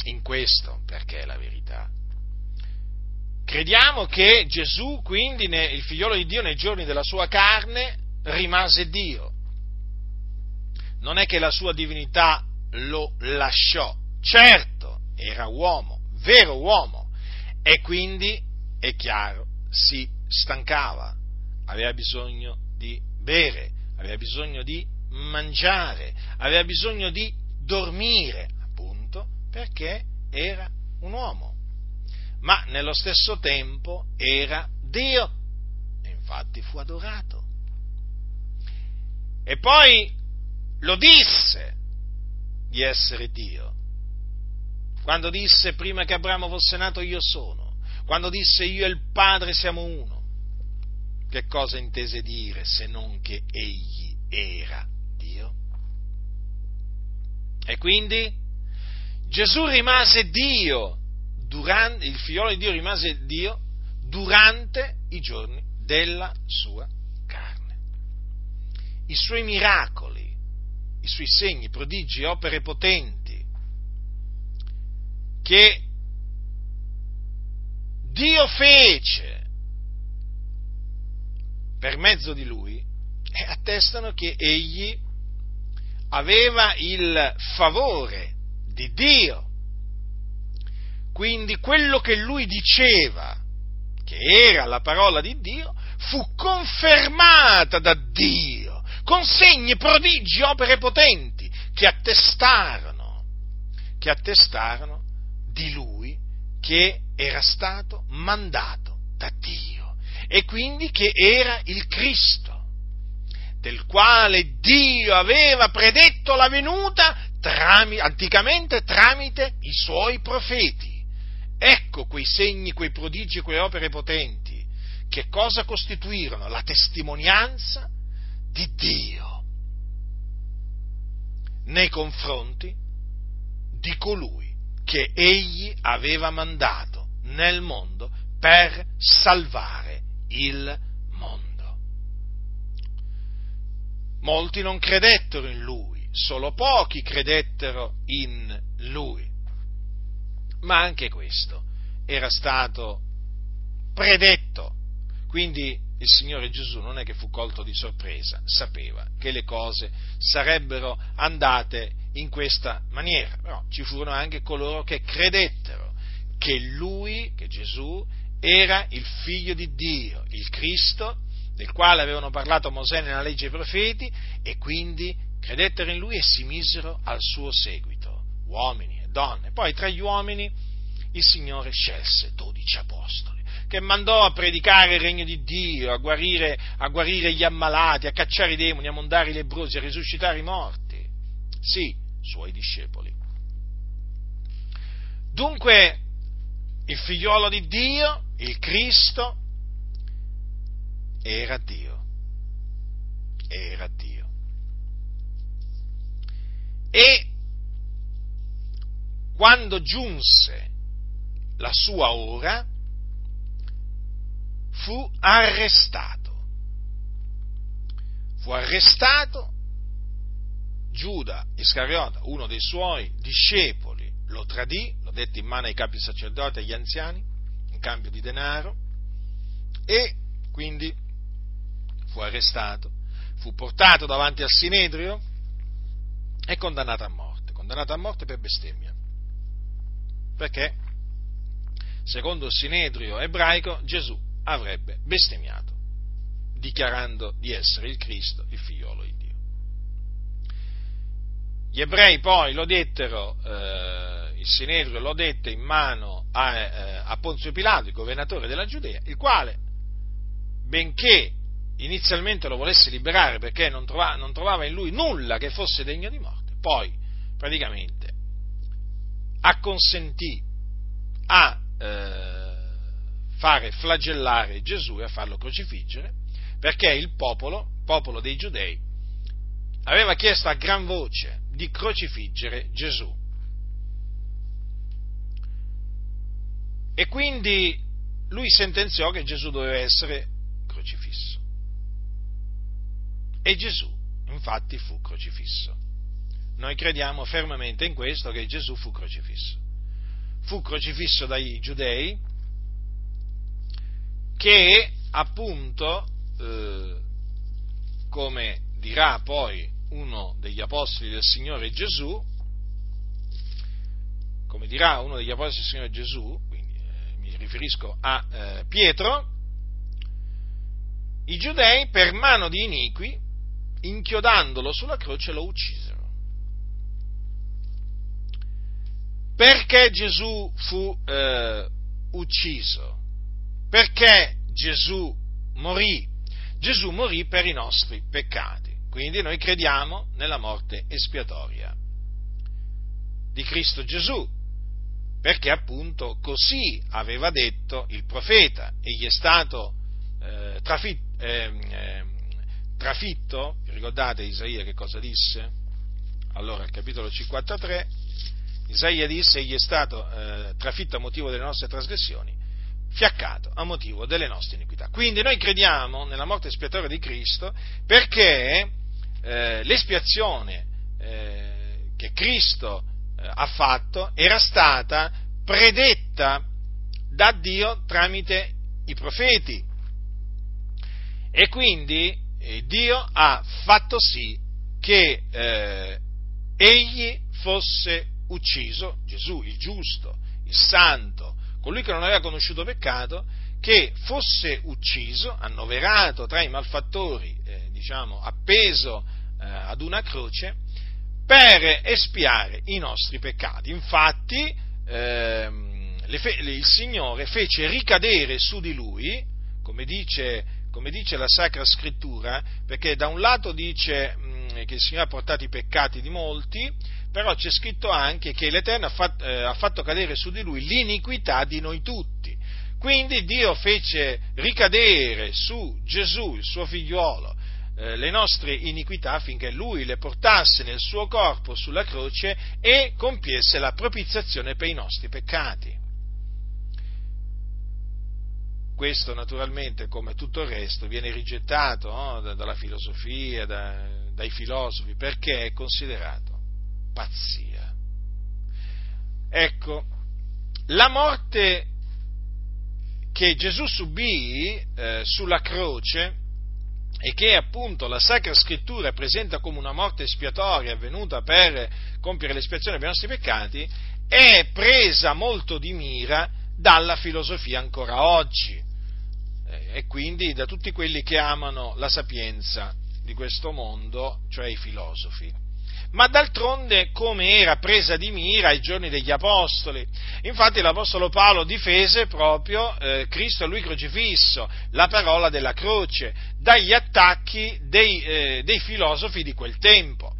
in questo, perché è la verità. Crediamo che Gesù, quindi, il figliolo di Dio, nei giorni della sua carne, rimase Dio. Non è che la sua divinità lo lasciò, certo, era uomo, vero uomo, e quindi, è chiaro, si stancava, aveva bisogno di bere, aveva bisogno di mangiare, aveva bisogno di dormire, perché era un uomo, ma nello stesso tempo era Dio, e infatti fu adorato. E poi lo disse di essere Dio, quando disse prima che Abramo fosse nato io sono, quando disse io e il Padre siamo uno, che cosa intese dire se non che egli era Dio? E quindi Gesù rimase Dio, durante, il figliolo di Dio rimase Dio durante i giorni della sua carne. I suoi miracoli, i suoi segni, prodigi, opere potenti, che Dio fece per mezzo di lui, eh, attestano che egli aveva il favore di Dio. Quindi quello che lui diceva, che era la parola di Dio, fu confermata da Dio, con segni, prodigi, opere potenti, che attestarono, che attestarono di lui che era stato mandato da Dio e quindi che era il Cristo del quale Dio aveva predetto la venuta trami, anticamente tramite i suoi profeti. Ecco quei segni, quei prodigi, quelle opere potenti, che cosa costituirono? La testimonianza di Dio nei confronti di colui che egli aveva mandato nel mondo per salvare il mondo. Molti non credettero in lui solo pochi credettero in lui. Ma anche questo era stato predetto. Quindi il Signore Gesù non è che fu colto di sorpresa, sapeva che le cose sarebbero andate in questa maniera, però ci furono anche coloro che credettero che lui, che Gesù, era il figlio di Dio, il Cristo, del quale avevano parlato Mosè nella legge e i profeti, e quindi credettero in lui e si misero al suo seguito, uomini e donne. Poi tra gli uomini il Signore scelse dodici apostoli, che mandò a predicare il regno di Dio, a guarire, a guarire gli ammalati, a cacciare i demoni, a mondare i lebrosi, a risuscitare i morti. Sì, suoi discepoli. Dunque, il figliolo di Dio, il Cristo, era Dio. Era Dio. E quando giunse la sua ora, fu arrestato. Fu arrestato Giuda Iscariota, uno dei suoi discepoli, lo tradì, lo dette in mano ai capi sacerdoti e agli anziani, in cambio di denaro, e quindi fu arrestato, fu portato davanti al Sinedrio e condannato a morte, condannato a morte per bestemmia. Perché, secondo il Sinedrio ebraico, Gesù avrebbe bestemmiato, dichiarando di essere il Cristo, il figliolo di Dio. Gli ebrei poi lo dettero, eh, il Sinedrio lo dette in mano a, eh, a Ponzio Pilato, il governatore della Giudea, il quale, benché inizialmente lo volesse liberare perché non, trova, non trovava in lui nulla che fosse degno di morte, poi praticamente acconsentì a eh, fare flagellare Gesù e a farlo crocifiggere, perché il popolo, popolo dei giudei, aveva chiesto a gran voce di crocifiggere Gesù. E quindi lui sentenziò che Gesù doveva essere crocifisso. E Gesù, infatti, fu crocifisso. Noi crediamo fermamente in questo che Gesù fu crocifisso. Fu crocifisso dai giudei che appunto, eh, come dirà poi uno degli apostoli del Signore Gesù, come dirà uno degli apostoli del Signore Gesù, quindi eh, mi riferisco a eh, Pietro, i giudei per mano di iniqui, inchiodandolo sulla croce, lo uccisero. Perché Gesù fu eh, ucciso? Perché Gesù morì? Gesù morì per i nostri peccati. Quindi noi crediamo nella morte espiatoria di Cristo Gesù, perché appunto così aveva detto il profeta, egli è stato eh, trafitto, eh, trafitto, ricordate Isaia che cosa disse? Allora, al capitolo 53, Isaia disse, egli è stato eh, trafitto a motivo delle nostre trasgressioni, fiaccato a motivo delle nostre iniquità. Quindi noi crediamo nella morte espiatoria di Cristo perché eh, l'espiazione eh, che Cristo eh, ha fatto era stata predetta da Dio tramite i profeti e quindi eh, Dio ha fatto sì che eh, egli fosse ucciso, Gesù il giusto, il santo, colui che non aveva conosciuto peccato, che fosse ucciso, annoverato tra i malfattori, eh, diciamo, appeso eh, ad una croce, per espiare i nostri peccati. Infatti, ehm, fe- il Signore fece ricadere su di lui, come dice, come dice la Sacra Scrittura, perché da un lato dice mh, mm, che il Signore ha portato i peccati di molti, però c'è scritto anche che l'Eterno ha fatto, eh, ha fatto cadere su di lui l'iniquità di noi tutti. Quindi Dio fece ricadere su Gesù, il suo figliuolo, eh, le nostre iniquità affinché Lui le portasse nel suo corpo sulla croce e compiesse la propiziazione per i nostri peccati. Questo naturalmente, come tutto il resto, viene rigettato no? dalla filosofia, da, dai filosofi, perché è considerato pazzia. Ecco, la morte che Gesù subì eh, sulla croce e che appunto la Sacra Scrittura presenta come una morte espiatoria avvenuta per compiere l'espiazione dei nostri peccati, è presa molto di mira dalla filosofia ancora oggi e quindi da tutti quelli che amano la sapienza di questo mondo, cioè i filosofi ma d'altronde come era presa di mira ai giorni degli Apostoli. Infatti l'Apostolo Paolo difese proprio eh, Cristo a lui crocifisso, la parola della croce, dagli attacchi dei, eh, dei filosofi di quel tempo.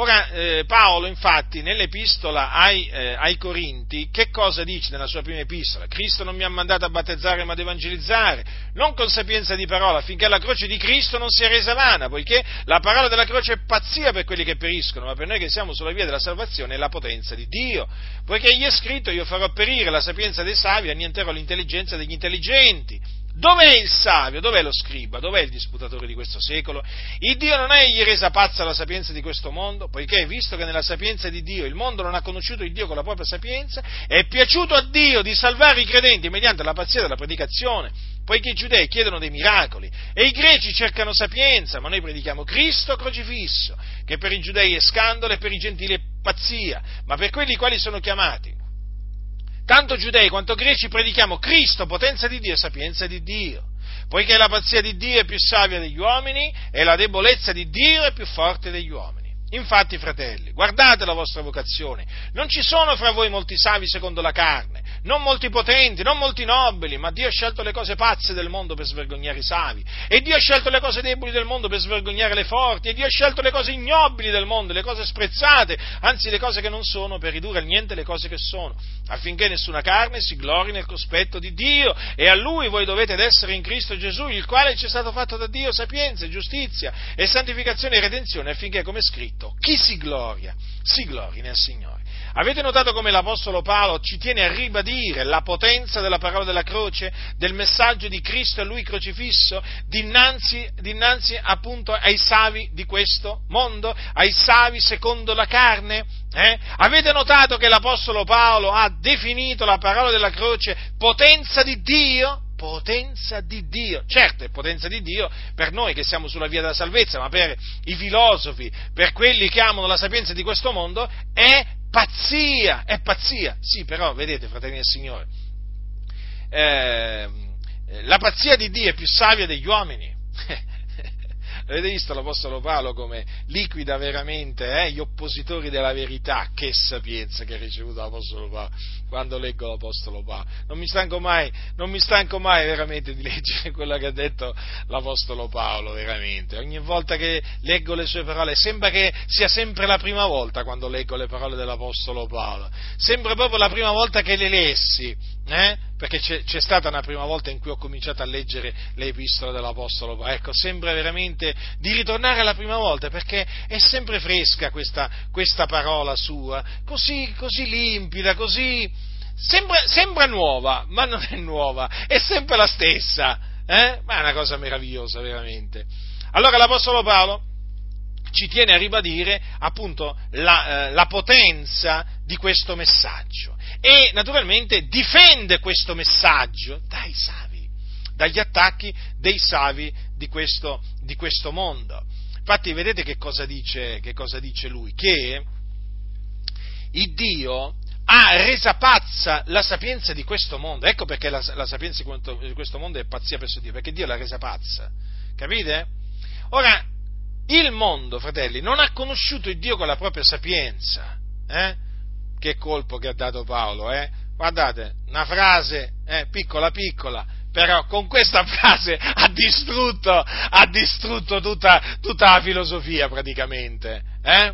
Ora, eh, Paolo, infatti, nell'epistola ai, eh, ai, Corinti, che cosa dice nella sua prima epistola? Cristo non mi ha mandato a battezzare ma ad evangelizzare, non con sapienza di parola, affinché la croce di Cristo non sia resa vana, poiché la parola della croce è pazzia per quelli che periscono, ma per noi che siamo sulla via della salvazione è la potenza di Dio. Poiché gli è scritto, io farò perire la sapienza dei savi e annienterò l'intelligenza degli intelligenti. Dov'è il savio? Dov'è lo scriba? Dov'è il disputatore di questo secolo? Il Dio non è egli resa pazza la sapienza di questo mondo, poiché visto che nella sapienza di Dio il mondo non ha conosciuto il Dio con la propria sapienza, è piaciuto a Dio di salvare i credenti mediante la pazzia della predicazione, poiché i giudei chiedono dei miracoli e i greci cercano sapienza, ma noi predichiamo Cristo crocifisso, che per i giudei è scandalo e per i gentili è pazzia, ma per quelli quali sono chiamati tanto giudei quanto greci predichiamo Cristo, potenza di Dio e sapienza di Dio, poiché la pazzia di Dio è più savia degli uomini e la debolezza di Dio è più forte degli uomini. Infatti, fratelli, guardate la vostra vocazione. Non ci sono fra voi molti savi secondo la carne, non molti potenti, non molti nobili, ma Dio ha scelto le cose pazze del mondo per svergognare i savi. E Dio ha scelto le cose deboli del mondo per svergognare le forti. E Dio ha scelto le cose ignobili del mondo, le cose sprezzate, anzi le cose che non sono, per ridurre a niente le cose che sono, affinché nessuna carne si glori nel cospetto di Dio. E a Lui voi dovete essere in Cristo Gesù, il quale ci è stato fatto da Dio sapienza, giustizia e santificazione e redenzione, affinché, come è scritto, chi si gloria? Si glori nel Signore. Avete notato come l'Apostolo Paolo ci tiene a ribadire la potenza della parola della croce, del messaggio di Cristo e Lui crocifisso, dinanzi, dinanzi appunto ai savi di questo mondo, ai savi secondo la carne? Eh? Avete notato che l'Apostolo Paolo ha definito la parola della croce potenza di Dio? potenza di Dio. Certo, è potenza di Dio per noi che siamo sulla via della salvezza, ma per i filosofi, per quelli che amano la sapienza di questo mondo, è pazzia, è pazzia. Sì, però, vedete, fratelli del Signore, eh, la pazzia di Dio è più savia degli uomini. Avete visto l'Apostolo Paolo come liquida veramente eh, gli oppositori della verità? Che sapienza che ha ricevuto l'Apostolo Paolo quando leggo l'Apostolo Paolo. Non mi stanco mai, non mi stanco mai veramente di leggere quello che ha detto l'Apostolo Paolo, veramente. Ogni volta che leggo le sue parole sembra che sia sempre la prima volta quando leggo le parole dell'Apostolo Paolo. Sembra proprio la prima volta che le lessi eh? Perché c'è, c'è, stata una prima volta in cui ho cominciato a leggere le epistole dell'Apostolo Paolo, ecco, sembra veramente di ritornare alla prima volta, perché è sempre fresca questa, questa parola sua, così, così limpida, così, sembra, sembra, nuova, ma non è nuova, è sempre la stessa, eh? ma è una cosa meravigliosa, veramente. Allora l'Apostolo Paolo ci tiene a ribadire appunto la, eh, la potenza di questo messaggio e naturalmente difende questo messaggio dai savi, dagli attacchi dei savi di questo, di questo mondo. Infatti vedete che cosa, dice, che cosa dice lui? Che il Dio ha resa pazza la sapienza di questo mondo. Ecco perché la, la sapienza di questo mondo è pazzia presso Dio, perché Dio l'ha resa pazza. Capite? Ora, il mondo, fratelli, non ha conosciuto il Dio con la propria sapienza. Eh? Che colpo che ha dato Paolo, eh? Guardate, una frase, eh, piccola piccola, però con questa frase ha distrutto, ha distrutto tutta, tutta la filosofia praticamente, eh?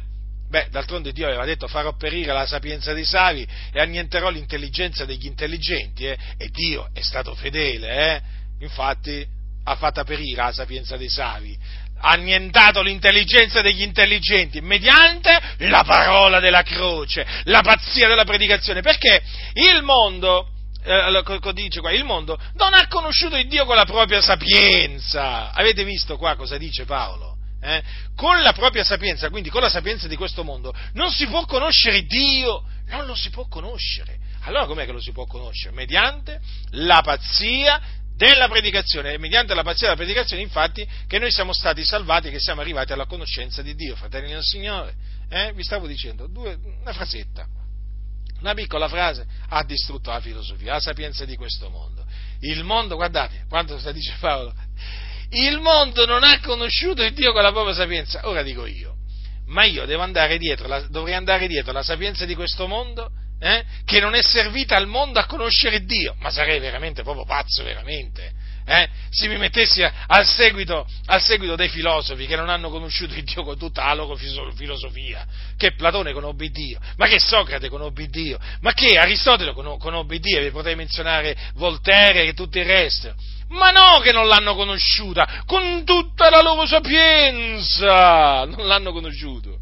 Beh, d'altronde Dio aveva detto farò perire la sapienza dei savi e annienterò l'intelligenza degli intelligenti, eh? E Dio è stato fedele, eh? Infatti ha fatto perire la sapienza dei savi, annientato l'intelligenza degli intelligenti mediante la parola della croce, la pazzia della predicazione, perché il mondo, eh, dice qua, il mondo non ha conosciuto il Dio con la propria sapienza. Avete visto qua cosa dice Paolo? Eh? Con la propria sapienza, quindi con la sapienza di questo mondo, non si può conoscere Dio, non lo si può conoscere. Allora com'è che lo si può conoscere? Mediante la pazzia della predicazione, è mediante la pazzia della predicazione, infatti, che noi siamo stati salvati e che siamo arrivati alla conoscenza di Dio, fratelli del Signore. Eh? Vi stavo dicendo, due, una frasetta, una piccola frase, ha distrutto la filosofia, la sapienza di questo mondo. Il mondo, guardate, quanto sta dice Paolo, il mondo non ha conosciuto il Dio con la propria sapienza. Ora dico io, ma io andare dietro, la, dovrei andare dietro la sapienza di questo mondo eh, che non è servita al mondo a conoscere Dio, ma sarei veramente proprio pazzo, veramente. eh, se mi mettessi al seguito, al seguito, dei filosofi che non hanno conosciuto il Dio con tutta la loro filosofia, che Platone conobbe Dio, ma che Socrate conobbe Dio, ma che Aristotele conobbe Dio, vi potrei menzionare Voltaire e tutto il resto. Ma no che non l'hanno conosciuta, con tutta la loro sapienza, non l'hanno conosciuto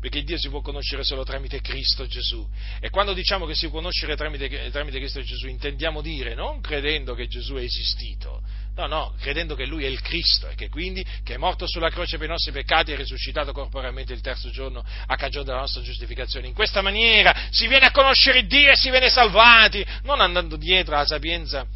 perché Dio si può conoscere solo tramite Cristo Gesù. E quando diciamo che si può conoscere tramite, tramite Cristo Gesù, intendiamo dire non credendo che Gesù è esistito, no, no, credendo che Lui è il Cristo e che quindi che è morto sulla croce per i nostri peccati e risuscitato corporalmente il terzo giorno a cagione della nostra giustificazione. In questa maniera si viene a conoscere Dio e si viene salvati, non andando dietro alla sapienza,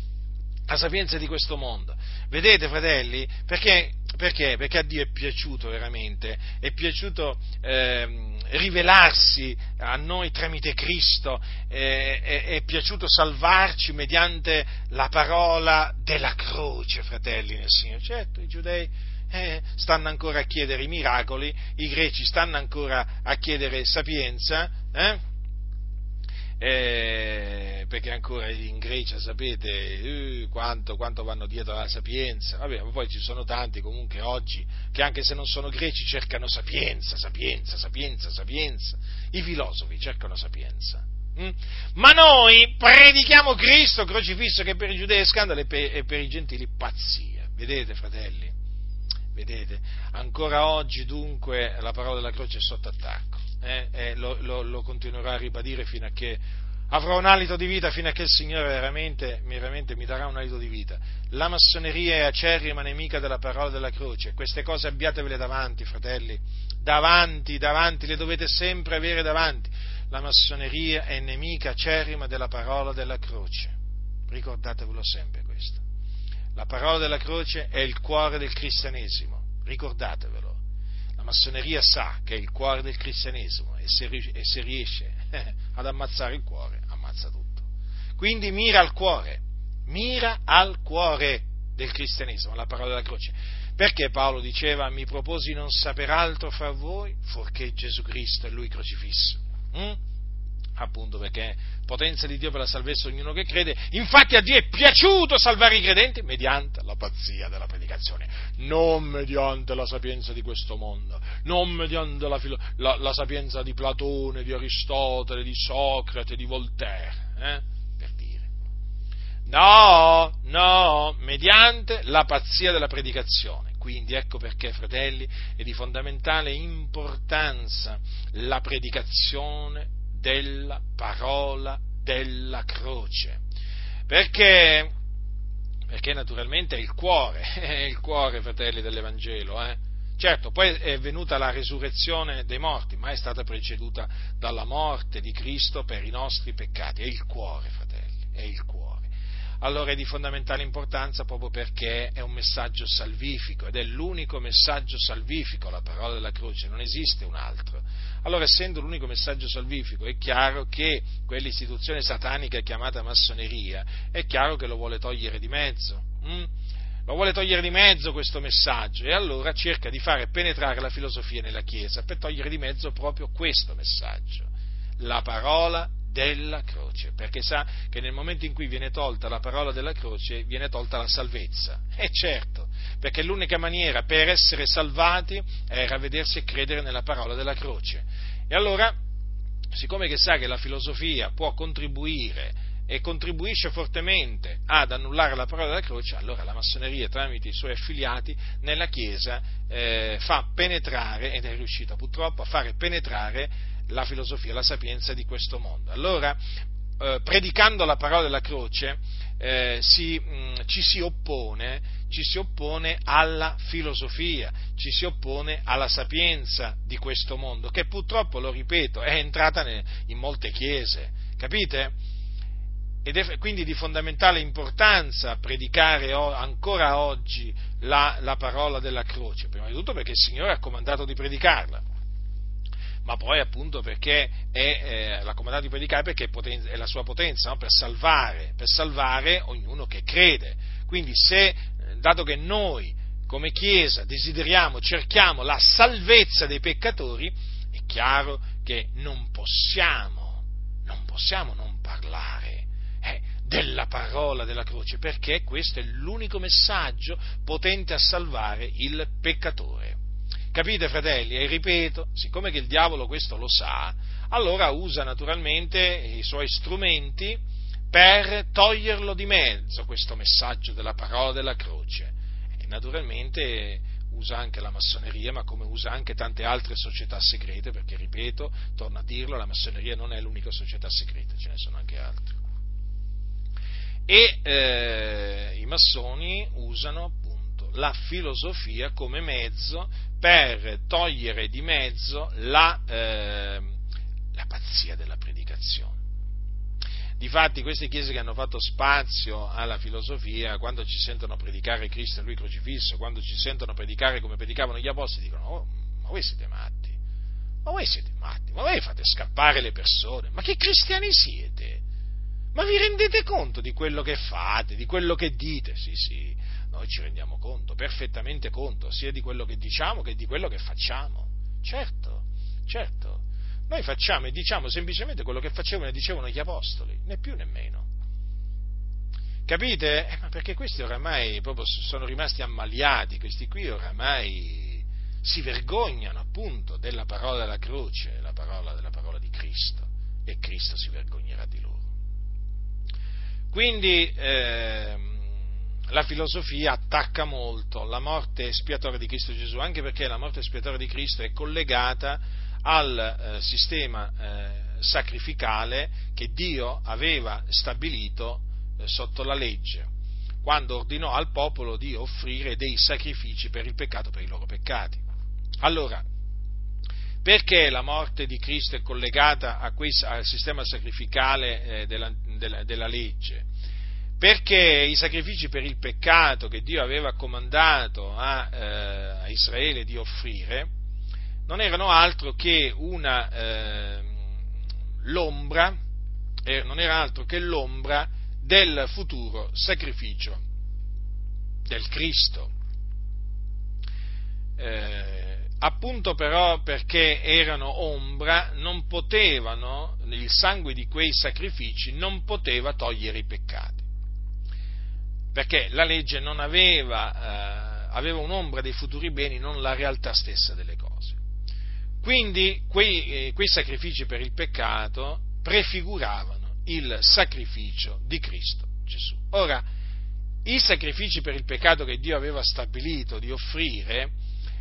alla sapienza di questo mondo. Vedete, fratelli, perché perché? Perché a Dio è piaciuto veramente, è piaciuto eh, rivelarsi a noi tramite Cristo, eh, è, è, piaciuto salvarci mediante la parola della croce, fratelli nel Signore. Certo, i giudei eh, stanno ancora a chiedere i miracoli, i greci stanno ancora a chiedere sapienza, eh? Eh, perché ancora in Grecia sapete eh, quanto, quanto, vanno dietro alla sapienza, vabbè, ma poi ci sono tanti comunque oggi che anche se non sono greci cercano sapienza, sapienza, sapienza, sapienza, i filosofi cercano sapienza. Mm? Ma noi predichiamo Cristo crocifisso che per i giudei è scandalo e per, e per i gentili pazzia. Vedete, fratelli? Vedete? Ancora oggi dunque la parola della croce è sotto attacco eh, e lo, lo, lo, continuerò a ribadire fino a che avrò un alito di vita, fino a che il Signore veramente, veramente mi darà un alito di vita. La massoneria è acerrima nemica della parola della croce, queste cose abbiatevele davanti, fratelli, davanti, davanti, le dovete sempre avere davanti. La massoneria è nemica acerrima della parola della croce, ricordatevelo sempre questo. La parola della croce è il cuore del cristianesimo, ricordatevelo massoneria sa che è il cuore del cristianesimo e se, e se riesce ad ammazzare il cuore, ammazza tutto. Quindi mira al cuore, mira al cuore del cristianesimo, la parola della croce. Perché Paolo diceva mi proposi non saper altro fra voi fuorché Gesù Cristo e Lui crocifisso? Mm? Appunto perché potenza di Dio per la salvezza di ognuno che crede, infatti a Dio è piaciuto salvare i credenti mediante la pazzia della predicazione, non mediante la sapienza di questo mondo, non mediante la, filo- la, la sapienza di Platone, di Aristotele, di Socrate, di Voltaire, eh? per dire. No, no, mediante la pazzia della predicazione. Quindi ecco perché, fratelli, è di fondamentale importanza la predicazione della parola della croce. Perché, perché naturalmente è il cuore, è il cuore, fratelli, dell'Evangelo. Eh? Certo, poi è venuta la resurrezione dei morti, ma è stata preceduta dalla morte di Cristo per i nostri peccati. È il cuore, fratelli, è il cuore allora è di fondamentale importanza proprio perché è un messaggio salvifico ed è l'unico messaggio salvifico, la parola della croce, non esiste un altro. Allora, essendo l'unico messaggio salvifico, è chiaro che quell'istituzione satanica chiamata massoneria, è chiaro che lo vuole togliere di mezzo. Hm? Lo vuole togliere di mezzo questo messaggio e allora cerca di fare penetrare la filosofia nella Chiesa per togliere di mezzo proprio questo messaggio, la parola della croce, perché sa che nel momento in cui viene tolta la parola della croce viene tolta la salvezza. E certo, perché l'unica maniera per essere salvati era vedersi e credere nella parola della croce. E allora, siccome che sa che la filosofia può contribuire e contribuisce fortemente ad annullare la parola della croce, allora la massoneria tramite i suoi affiliati nella Chiesa eh, fa penetrare, ed è riuscita purtroppo a fare penetrare la filosofia, la sapienza di questo mondo. Allora, eh, predicando la parola della croce, eh, si, mh, mm, ci, si oppone, ci si oppone alla filosofia, ci si oppone alla sapienza di questo mondo, che purtroppo, lo ripeto, è entrata ne, in molte chiese, capite? Ed è quindi di fondamentale importanza predicare ancora oggi la, la parola della croce, prima di tutto perché il Signore ha comandato di predicarla ma poi appunto perché è eh, la comunità di predicare perché è, poten- è la sua potenza no? per, salvare, per salvare ognuno che crede. Quindi se, eh, dato che noi come Chiesa desideriamo, cerchiamo la salvezza dei peccatori, è chiaro che non possiamo, non possiamo non parlare della parola della croce, perché questo è l'unico messaggio potente a salvare il peccatore. Capite, fratelli? E ripeto, siccome che il diavolo questo lo sa, allora usa naturalmente i suoi strumenti per toglierlo di mezzo questo messaggio della parola della croce. E naturalmente usa anche la massoneria, ma come usa anche tante altre società segrete, perché ripeto, torno a dirlo, la massoneria non è l'unica società segreta, ce ne sono anche altre. E eh, i massoni usano appunto la filosofia come mezzo per togliere di mezzo la, eh, la pazzia della predicazione. Difatti queste chiese che hanno fatto spazio alla filosofia, quando ci sentono predicare Cristo e Lui crocifisso, quando ci sentono predicare come predicavano gli apostoli, dicono, oh, ma voi siete matti, ma voi siete matti, ma voi fate scappare le persone, ma che cristiani siete? Ma vi rendete conto di quello che fate, di quello che dite? Sì, sì, noi ci rendiamo conto, perfettamente conto, sia di quello che diciamo che di quello che facciamo. Certo, certo. Noi facciamo e diciamo semplicemente quello che facevano e dicevano gli apostoli, né più né meno. Capite? Eh, perché questi oramai proprio sono rimasti ammaliati, questi qui oramai si vergognano appunto della parola della croce, la parola della parola di Cristo, e Cristo si vergognerà di loro. Quindi eh, la filosofia attacca molto la morte espiatoria di Cristo Gesù, anche perché la morte espiatoria di Cristo è collegata al eh, sistema eh, sacrificale che Dio aveva stabilito eh, sotto la legge, quando ordinò al popolo di offrire dei sacrifici per il peccato, per i loro peccati. Allora, perché la morte di Cristo è collegata quei, al sistema sacrificale eh, della, della, della legge? Perché i sacrifici per il peccato che Dio aveva comandato a, eh, a Israele di offrire non erano altro che una, eh, l'ombra, eh, non era altro che l'ombra del futuro sacrificio del Cristo. Eh, appunto però perché erano ombra, non potevano, il sangue di quei sacrifici non poteva togliere i peccati. Perché la legge aveva, eh, aveva un'ombra dei futuri beni, non la realtà stessa delle cose. Quindi quei, eh, quei sacrifici per il peccato prefiguravano il sacrificio di Cristo Gesù. Ora, i sacrifici per il peccato che Dio aveva stabilito di offrire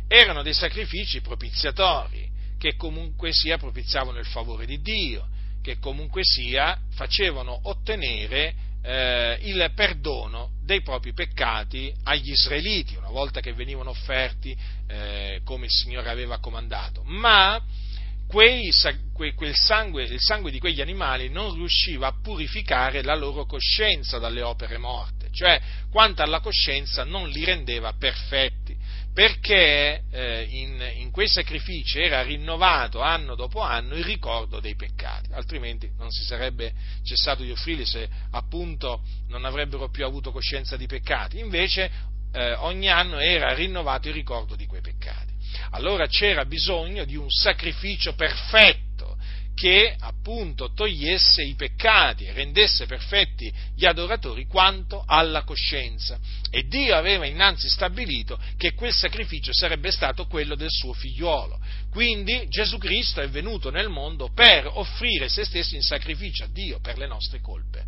erano dei sacrifici propiziatori, che comunque sia propiziavano il favore di Dio, che comunque sia facevano ottenere eh, il perdono dei propri peccati agli israeliti, una volta che venivano offerti eh, come il Signore aveva comandato. Ma quei, quel sangue, il sangue di quegli animali non riusciva a purificare la loro coscienza dalle opere morte, cioè quanto alla coscienza non li rendeva perfetti perché eh, in, in, quei sacrifici era rinnovato anno dopo anno il ricordo dei peccati, altrimenti non si sarebbe cessato di offrirli se appunto non avrebbero più avuto coscienza di peccati. Invece eh, ogni anno era rinnovato il ricordo di quei peccati. Allora c'era bisogno di un sacrificio perfetto che appunto togliesse i peccati e rendesse perfetti gli adoratori quanto alla coscienza. E Dio aveva innanzi stabilito che quel sacrificio sarebbe stato quello del suo figliuolo. Quindi Gesù Cristo è venuto nel mondo per offrire se stesso in sacrificio a Dio per le nostre colpe.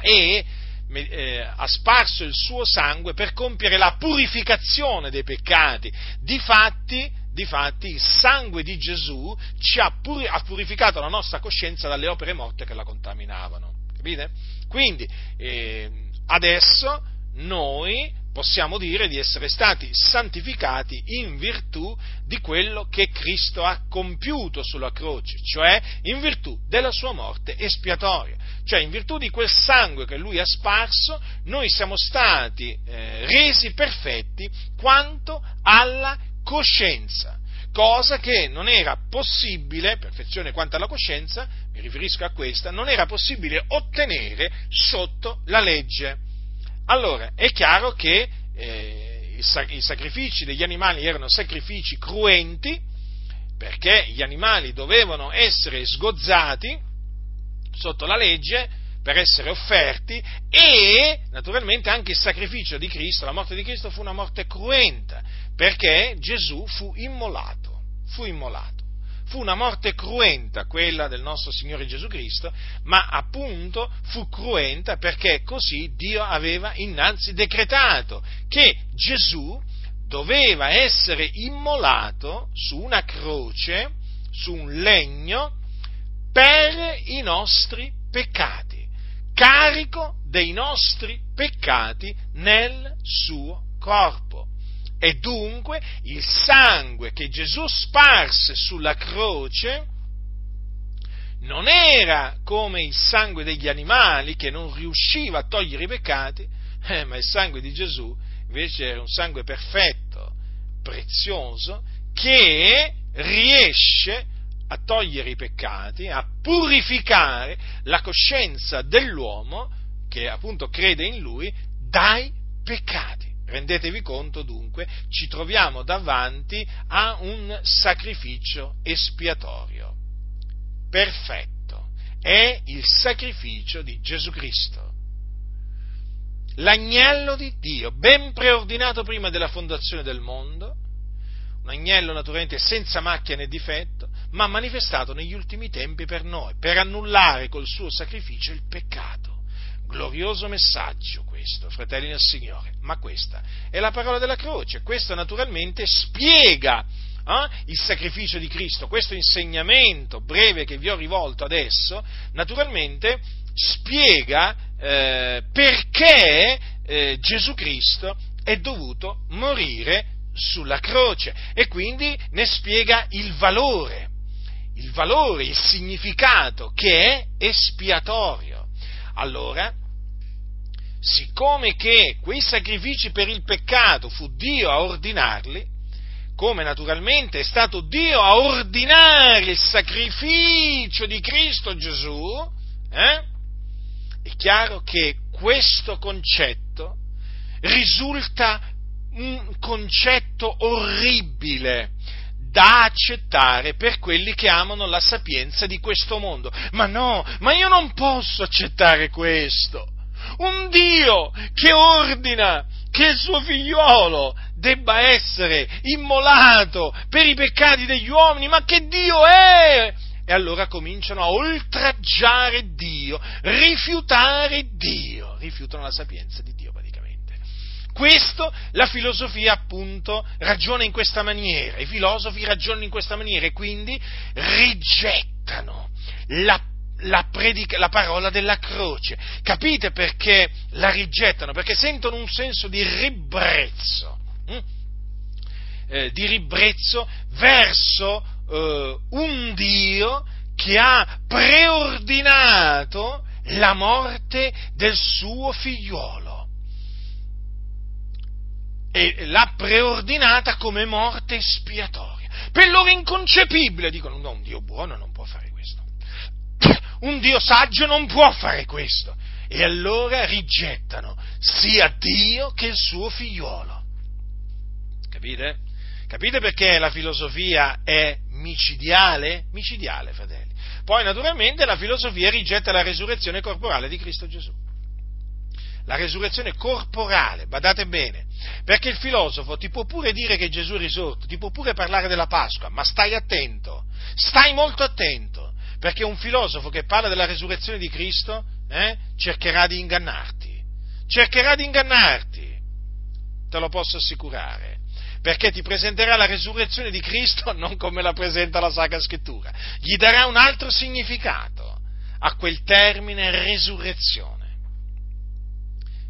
E eh, ha sparso il suo sangue per compiere la purificazione dei peccati. Difatti, Difatti il sangue di Gesù ha, puri- ha, purificato la nostra coscienza dalle opere morte che la contaminavano. Capite? Quindi eh, adesso noi possiamo dire di essere stati santificati in virtù di quello che Cristo ha compiuto sulla croce, cioè in virtù della sua morte espiatoria, cioè in virtù di quel sangue che lui ha sparso, noi siamo stati eh, resi perfetti quanto alla coscienza, cosa che non era possibile, perfezione quanto alla coscienza, mi riferisco a questa, non era possibile ottenere sotto la legge. Allora, è chiaro che eh, i sacrifici degli animali erano sacrifici cruenti, perché gli animali dovevano essere sgozzati sotto la legge per essere offerti e naturalmente anche il sacrificio di Cristo, la morte di Cristo fu una morte cruenta, perché Gesù fu immolato, fu immolato. Fu una morte cruenta quella del nostro Signore Gesù Cristo, ma appunto fu cruenta perché così Dio aveva innanzi decretato che Gesù doveva essere immolato su una croce, su un legno, per i nostri peccati, carico dei nostri peccati nel suo corpo. E dunque il sangue che Gesù sparse sulla croce non era come il sangue degli animali che non riusciva a togliere i peccati, eh, ma il sangue di Gesù invece era un sangue perfetto, prezioso, che riesce a togliere i peccati, a purificare la coscienza dell'uomo che appunto crede in lui dai peccati. Rendetevi conto dunque, ci troviamo davanti a un sacrificio espiatorio. Perfetto. È il sacrificio di Gesù Cristo. L'agnello di Dio, ben preordinato prima della fondazione del mondo, un agnello naturalmente senza macchia né difetto, ma manifestato negli ultimi tempi per noi, per annullare col suo sacrificio il peccato. Glorioso messaggio questo, fratelli del Signore, ma questa è la parola della croce, questo naturalmente spiega eh, il sacrificio di Cristo, questo insegnamento breve che vi ho rivolto adesso, naturalmente spiega eh, perché eh, Gesù Cristo è dovuto morire sulla croce e quindi ne spiega il valore, il valore, il significato che è espiatorio. Allora, siccome che quei sacrifici per il peccato fu Dio a ordinarli, come naturalmente è stato Dio a ordinare il sacrificio di Cristo Gesù, eh, è chiaro che questo concetto risulta un concetto orribile da accettare per quelli che amano la sapienza di questo mondo. Ma no, ma io non posso accettare questo. Un Dio che ordina che il suo figliolo debba essere immolato per i peccati degli uomini, ma che Dio è? E allora cominciano a oltraggiare Dio, rifiutare Dio, rifiutano la sapienza di Dio praticamente. Questo la filosofia appunto ragiona in questa maniera, i filosofi ragionano in questa maniera e quindi rigettano la la, predica, la, parola della croce. Capite perché la rigettano? Perché sentono un senso di ribrezzo, hm? eh, di ribrezzo verso eh, un Dio che ha preordinato la morte del suo figliolo. E l'ha preordinata come morte espiatoria. Per loro inconcepibile, dicono, no, un Dio buono non può fare questo. Un Dio saggio non può fare questo. E allora rigettano sia Dio che il suo figliuolo. Capite? Capite perché la filosofia è micidiale? Micidiale, fratelli. Poi, naturalmente, la filosofia rigetta la resurrezione corporale di Cristo Gesù. La resurrezione corporale, badate bene, perché il filosofo ti può pure dire che Gesù è risorto, ti può pure parlare della Pasqua, ma stai attento, stai molto attento, perché un filosofo che parla della resurrezione di Cristo eh, cercherà di ingannarti, cercherà di ingannarti, te lo posso assicurare perché ti presenterà la resurrezione di Cristo non come la presenta la Sacra Scrittura, gli darà un altro significato a quel termine resurrezione.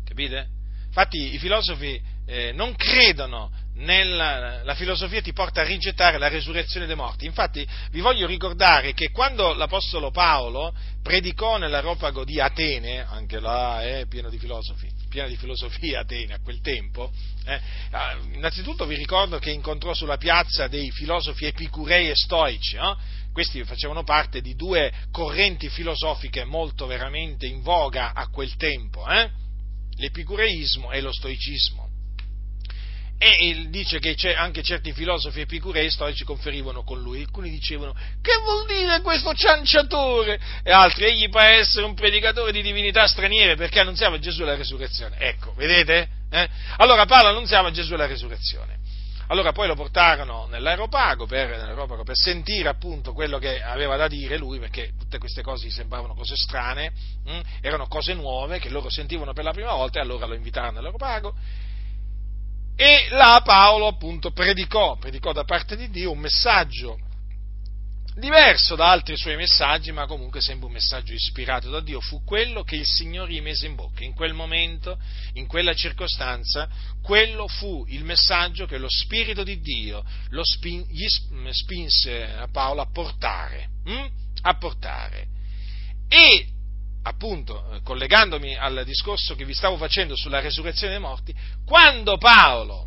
Capite? Infatti i filosofi eh, non credono nella la filosofia ti porta a rigettare la resurrezione dei morti. Infatti vi voglio ricordare che quando l'Apostolo Paolo predicò nell'aeropago di Atene, anche là è pieno di filosofi, piena di filosofia Atene a quel tempo, eh, ah, innanzitutto vi ricordo che incontrò sulla piazza dei filosofi epicurei e stoici, eh? questi facevano parte di due correnti filosofiche molto veramente in voga a quel tempo, eh? l'epicureismo e lo stoicismo. E dice che anche certi filosofi epicurei storici conferivano con lui. Alcuni dicevano, che vuol dire questo cianciatore? E altri, egli può essere un predicatore di divinità straniere perché annunziava Gesù la resurrezione. Ecco, vedete? Eh? Allora Paolo annunziava Gesù la resurrezione. Allora poi lo portarono nell'aeropago per, nell'aeropago per, sentire appunto quello che aveva da dire lui, perché tutte queste cose gli sembravano cose strane, hm? erano cose nuove che loro sentivano per la prima volta e allora lo invitarono nell'aeropago e là Paolo appunto predicò, predicò da parte di Dio un messaggio diverso da altri suoi messaggi, ma comunque sempre un messaggio ispirato da Dio, fu quello che il Signore gli mise in bocca. In quel momento, in quella circostanza, quello fu il messaggio che lo Spirito di Dio spin, gli spinse a Paolo a portare. Hm? A portare. E appunto, eh, collegandomi al discorso che vi stavo facendo sulla resurrezione dei morti, quando Paolo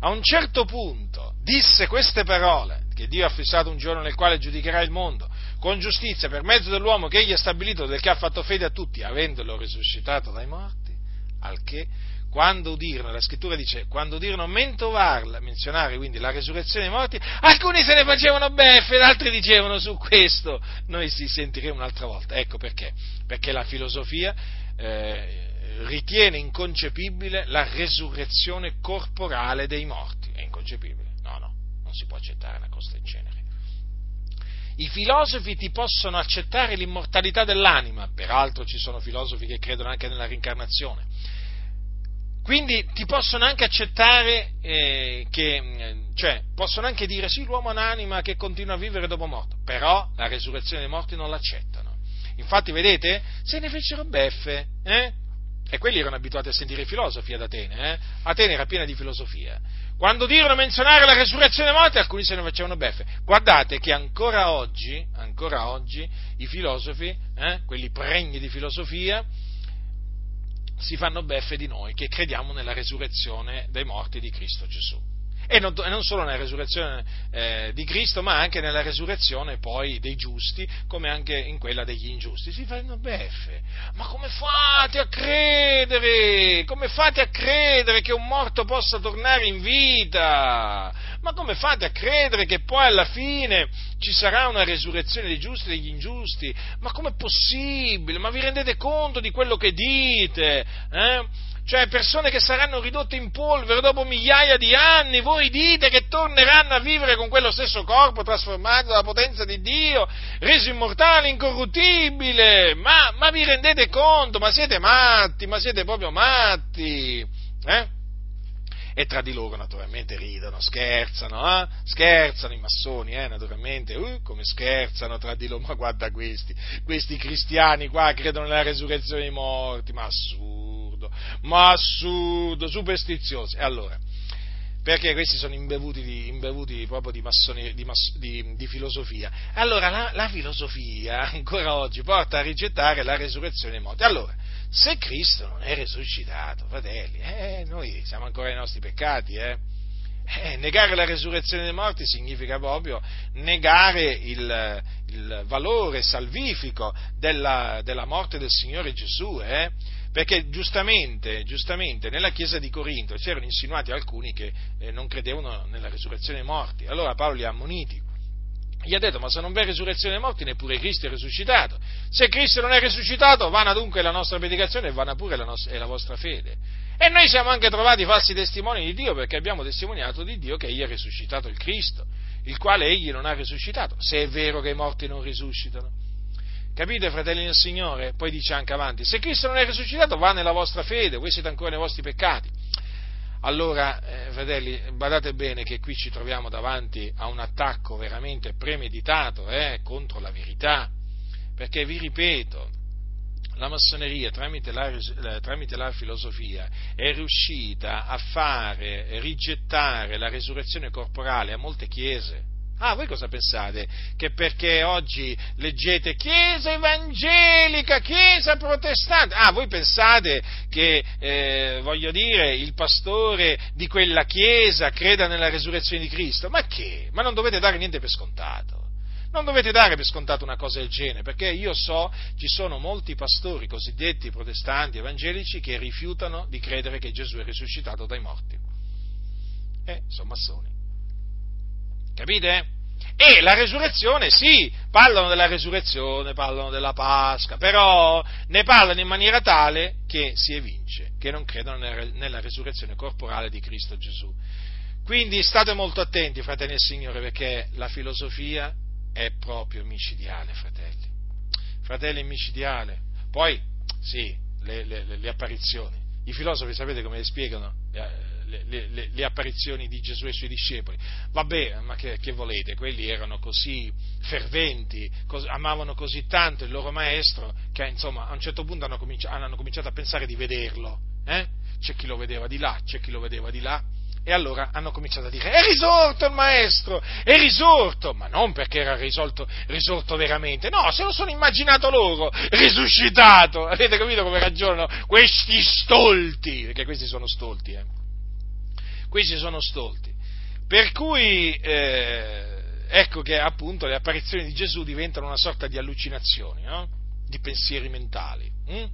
a un certo punto disse queste parole, che Dio ha fissato un giorno nel quale giudicherà il mondo, con giustizia per mezzo dell'uomo che egli ha stabilito, del che ha fatto fede a tutti, avendolo risuscitato dai morti, al che quando udirono, la scrittura dice, quando udirono mentovarla, menzionare quindi la resurrezione dei morti, alcuni se ne facevano beffe altri dicevano su questo, noi si sentiremo un'altra volta. Ecco perché, perché la filosofia eh, ritiene inconcepibile la resurrezione corporale dei morti. È inconcepibile? No, no, non si può accettare una cosa del genere. I filosofi ti possono accettare l'immortalità dell'anima, peraltro ci sono filosofi che credono anche nella rincarnazione quindi ti possono anche accettare, eh, che, cioè, possono anche dire sì, l'uomo ha un'anima che continua a vivere dopo morto, però la resurrezione dei morti non l'accettano. Infatti, vedete, se ne fecero beffe, eh? E quelli erano abituati a sentire i filosofi ad Atene, eh? Atene era piena di filosofia. Quando dirono menzionare la resurrezione dei morti, alcuni se ne facevano beffe. Guardate che ancora oggi, ancora oggi, i filosofi, eh? quelli pregni di filosofia, si fanno beffe di noi che crediamo nella resurrezione dei morti di Cristo Gesù. E non, e non solo nella resurrezione eh, di Cristo, ma anche nella resurrezione poi dei giusti, come anche in quella degli ingiusti. Si fanno beffe. Ma come fate a credere? Come fate a credere che un morto possa tornare in vita? Ma come fate a credere che poi alla fine ci sarà una resurrezione dei giusti e degli ingiusti? Ma com'è possibile? Ma vi rendete conto di quello che dite? Eh? Cioè persone che saranno ridotte in polvere dopo migliaia di anni, voi dite che torneranno a vivere con quello stesso corpo trasformato dalla potenza di Dio, reso immortale, incorruttibile, ma, ma vi rendete conto? Ma siete matti, ma siete proprio matti, eh? e tra di loro naturalmente ridono, scherzano, eh? scherzano i massoni, eh? naturalmente, uh, come scherzano tra di loro, ma guarda questi, questi cristiani qua credono nella resurrezione dei morti, ma ma assurdo, superstiziosi. E allora, perché questi sono imbevuti, di, imbevuti proprio di, massoni, di, di, di filosofia. Allora la, la, filosofia ancora oggi porta a rigettare la resurrezione dei morti. Allora, se Cristo non è risuscitato, fratelli, eh, noi siamo ancora nei nostri peccati, eh? Eh, negare la resurrezione dei morti significa proprio negare il, il valore salvifico della, della, morte del Signore Gesù, eh? Perché giustamente, giustamente, nella chiesa di Corinto c'erano insinuati alcuni che eh, non credevano nella resurrezione dei morti, allora Paolo li ha ammoniti gli ha detto, ma se non v'è risurrezione dei morti, neppure Cristo è risuscitato. Se Cristo non è risuscitato, vana dunque la nostra predicazione e vana pure la, nostra, la vostra fede. E noi siamo anche trovati falsi testimoni di Dio perché abbiamo testimoniato di Dio che egli ha risuscitato il Cristo, il quale egli non ha risuscitato, se è vero che i morti non risuscitano. Capite, fratelli del Signore? Poi dice anche avanti, se Cristo non è risuscitato, va nella vostra fede, voi siete ancora nei vostri peccati. Allora, eh, fratelli, badate bene che qui ci troviamo davanti a un attacco veramente premeditato eh, contro la verità, perché vi ripeto, la massoneria tramite la, tramite la, filosofia è riuscita a fare rigettare la resurrezione corporale a molte chiese. Ah, voi cosa pensate? Che perché oggi leggete Chiesa evangelica, Chiesa protestante? Ah, voi pensate che, eh, voglio dire, il pastore di quella Chiesa creda nella resurrezione di Cristo? Ma che? Ma non dovete dare niente per scontato. Non dovete dare per scontato una cosa del genere, perché io so ci sono molti pastori cosiddetti protestanti evangelici che rifiutano di credere che Gesù è risuscitato dai morti. Eh, sono massoni. Capite? E la resurrezione, sì, parlano della resurrezione, parlano della Pasqua, però ne parlano in maniera tale che si evince, che non credono nella resurrezione corporale di Cristo Gesù. Quindi state molto attenti, fratelli e Signore, perché la filosofia è proprio micidiale, fratelli. Fratelli, micidiale. Poi, sì, le, le, le apparizioni. I filosofi sapete come le spiegano? Le, le, le, apparizioni di Gesù e i suoi discepoli. Vabbè, ma che, che volete? Quelli erano così ferventi, cos, amavano così tanto il loro maestro che insomma a un certo punto hanno cominciato, hanno cominciato a pensare di vederlo. Eh? C'è chi lo vedeva di là, c'è chi lo vedeva di là. E allora hanno cominciato a dire, è risorto il maestro, è risorto, ma non perché era risorto, risorto veramente, no, se lo sono immaginato loro, risuscitato, avete capito come ragionano questi stolti, perché questi sono stolti, eh questi sono stolti. Per cui eh, ecco che appunto le apparizioni di Gesù diventano una sorta di allucinazioni, no? di pensieri mentali. Hm?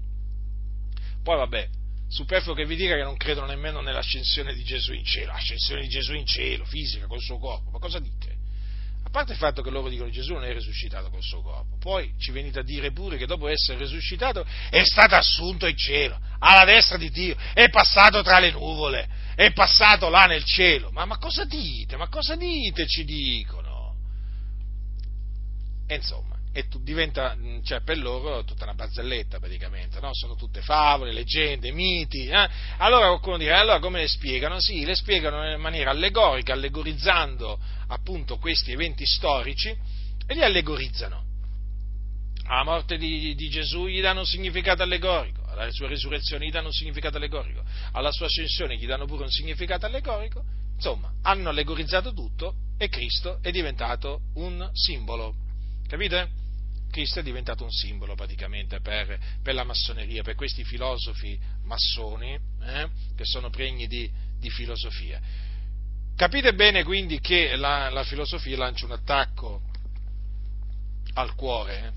Poi vabbè, superfluo che vi dica che non credono nemmeno nell'ascensione di Gesù in cielo, l'ascensione di Gesù in cielo, fisica, col suo corpo, ma cosa dite? Parte il fatto che loro dicono Gesù non è risuscitato col suo corpo, poi ci venite a dire pure che dopo essere risuscitato è stato assunto in cielo, alla destra di Dio, è passato tra le nuvole, è passato là nel cielo. Ma, ma cosa dite? Ma cosa dite? Ci dicono. E insomma, e diventa, cioè per loro tutta una barzelletta praticamente, no? Sono tutte favole, leggende, miti. Eh? Allora qualcuno dirà, allora come le spiegano? Sì, le spiegano in maniera allegorica, allegorizzando appunto questi eventi storici e li allegorizzano. Alla morte di, di Gesù gli danno un significato allegorico, alla sua risurrezione gli danno un significato allegorico, alla sua ascensione gli danno pure un significato allegorico, insomma, hanno allegorizzato tutto e Cristo è diventato un simbolo. Capite? Cristo è diventato un simbolo praticamente per, per la massoneria, per questi filosofi massoni eh, che sono pregni di, di, filosofia. Capite bene quindi che la, la filosofia lancia un attacco al cuore, eh,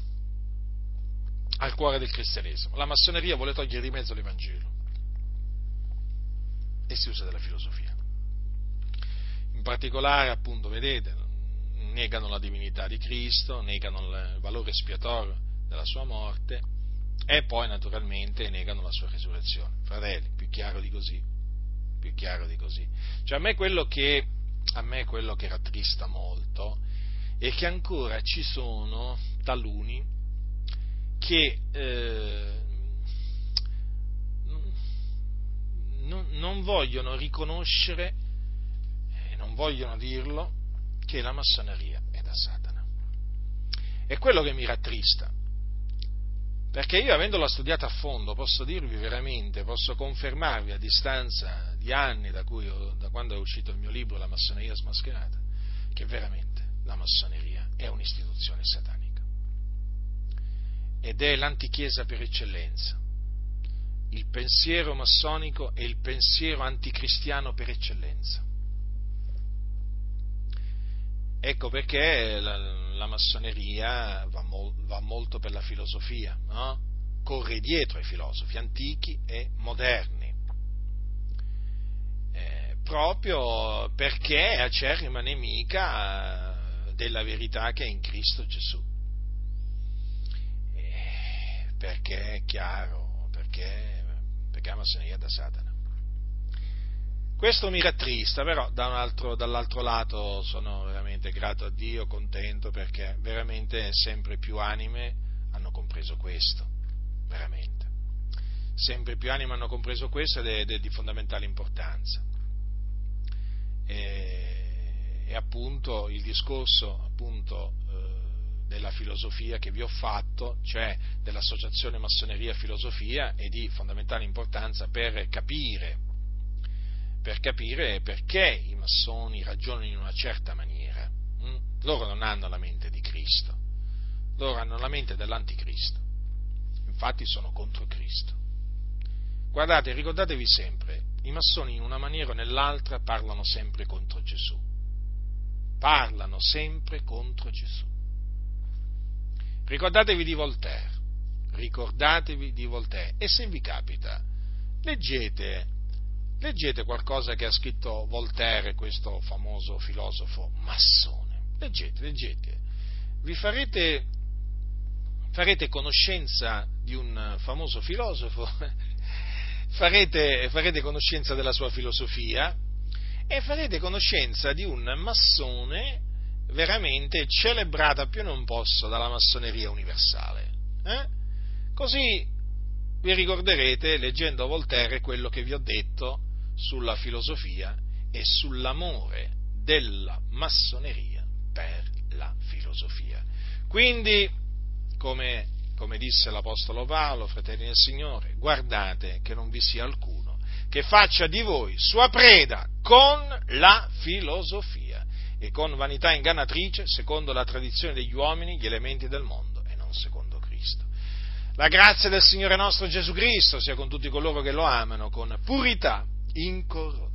al cuore del cristianesimo. La massoneria vuole togliere di mezzo l'Evangelo e si usa della filosofia. In particolare, appunto, vedete, negano la divinità di Cristo, negano il valore espiatorio della sua morte e poi naturalmente negano la sua risurrezione. Fratelli, più chiaro di così, più chiaro di così. Cioè a me quello che, a me quello che rattrista molto è che ancora ci sono taluni che eh, non, non, vogliono riconoscere e non vogliono dirlo che la massoneria è da Satana. È quello che mi rattrista, perché io avendola studiata a fondo posso dirvi veramente, posso confermarvi a distanza di anni da, ho, da quando è uscito il mio libro La massoneria smascherata, che veramente la massoneria è un'istituzione satanica ed è l'antichiesa per eccellenza. Il pensiero massonico è il pensiero anticristiano per eccellenza. Ecco perché la, la massoneria va, mol, va, molto per la filosofia, no? corre dietro ai filosofi antichi e moderni, eh, proprio perché è acerrima nemica della verità che è in Cristo Gesù perché è chiaro, perché, perché la massoneria è da Satana. Questo mi rattrista, però da altro, dall'altro lato sono veramente grato a Dio, contento, perché veramente sempre più anime hanno compreso questo, veramente. Sempre più anime hanno compreso questo ed è, ed è di fondamentale importanza. E, e appunto il discorso appunto, eh, della filosofia che vi ho fatto, cioè dell'associazione massoneria filosofia, è di fondamentale importanza per capire, per capire perché i massoni ragionano in una certa maniera. Hm? Loro non hanno la mente di Cristo, loro hanno la mente dell'anticristo, infatti sono contro Cristo. Guardate, ricordatevi sempre, i massoni in una maniera o nell'altra parlano sempre contro Gesù. Parlano sempre contro Gesù. Ricordatevi di Voltaire, ricordatevi di Voltaire e se vi capita, leggete leggete qualcosa che ha scritto Voltaire, questo famoso filosofo massone. Leggete, leggete. Vi farete, farete conoscenza di un famoso filosofo, farete, farete conoscenza della sua filosofia e farete conoscenza di un massone veramente celebrata più non posso dalla massoneria universale. Eh? Così vi ricorderete, leggendo Voltaire, quello che vi ho detto sulla filosofia e sull'amore della massoneria per la filosofia. Quindi, come, come disse l'Apostolo Paolo, fratelli del Signore, guardate che non vi sia alcuno che faccia di voi sua preda con la filosofia e con vanità ingannatrice, secondo la tradizione degli uomini, gli elementi del mondo e non secondo Cristo. La grazia del Signore nostro Gesù Cristo sia con tutti coloro che lo amano con purità incorrotta.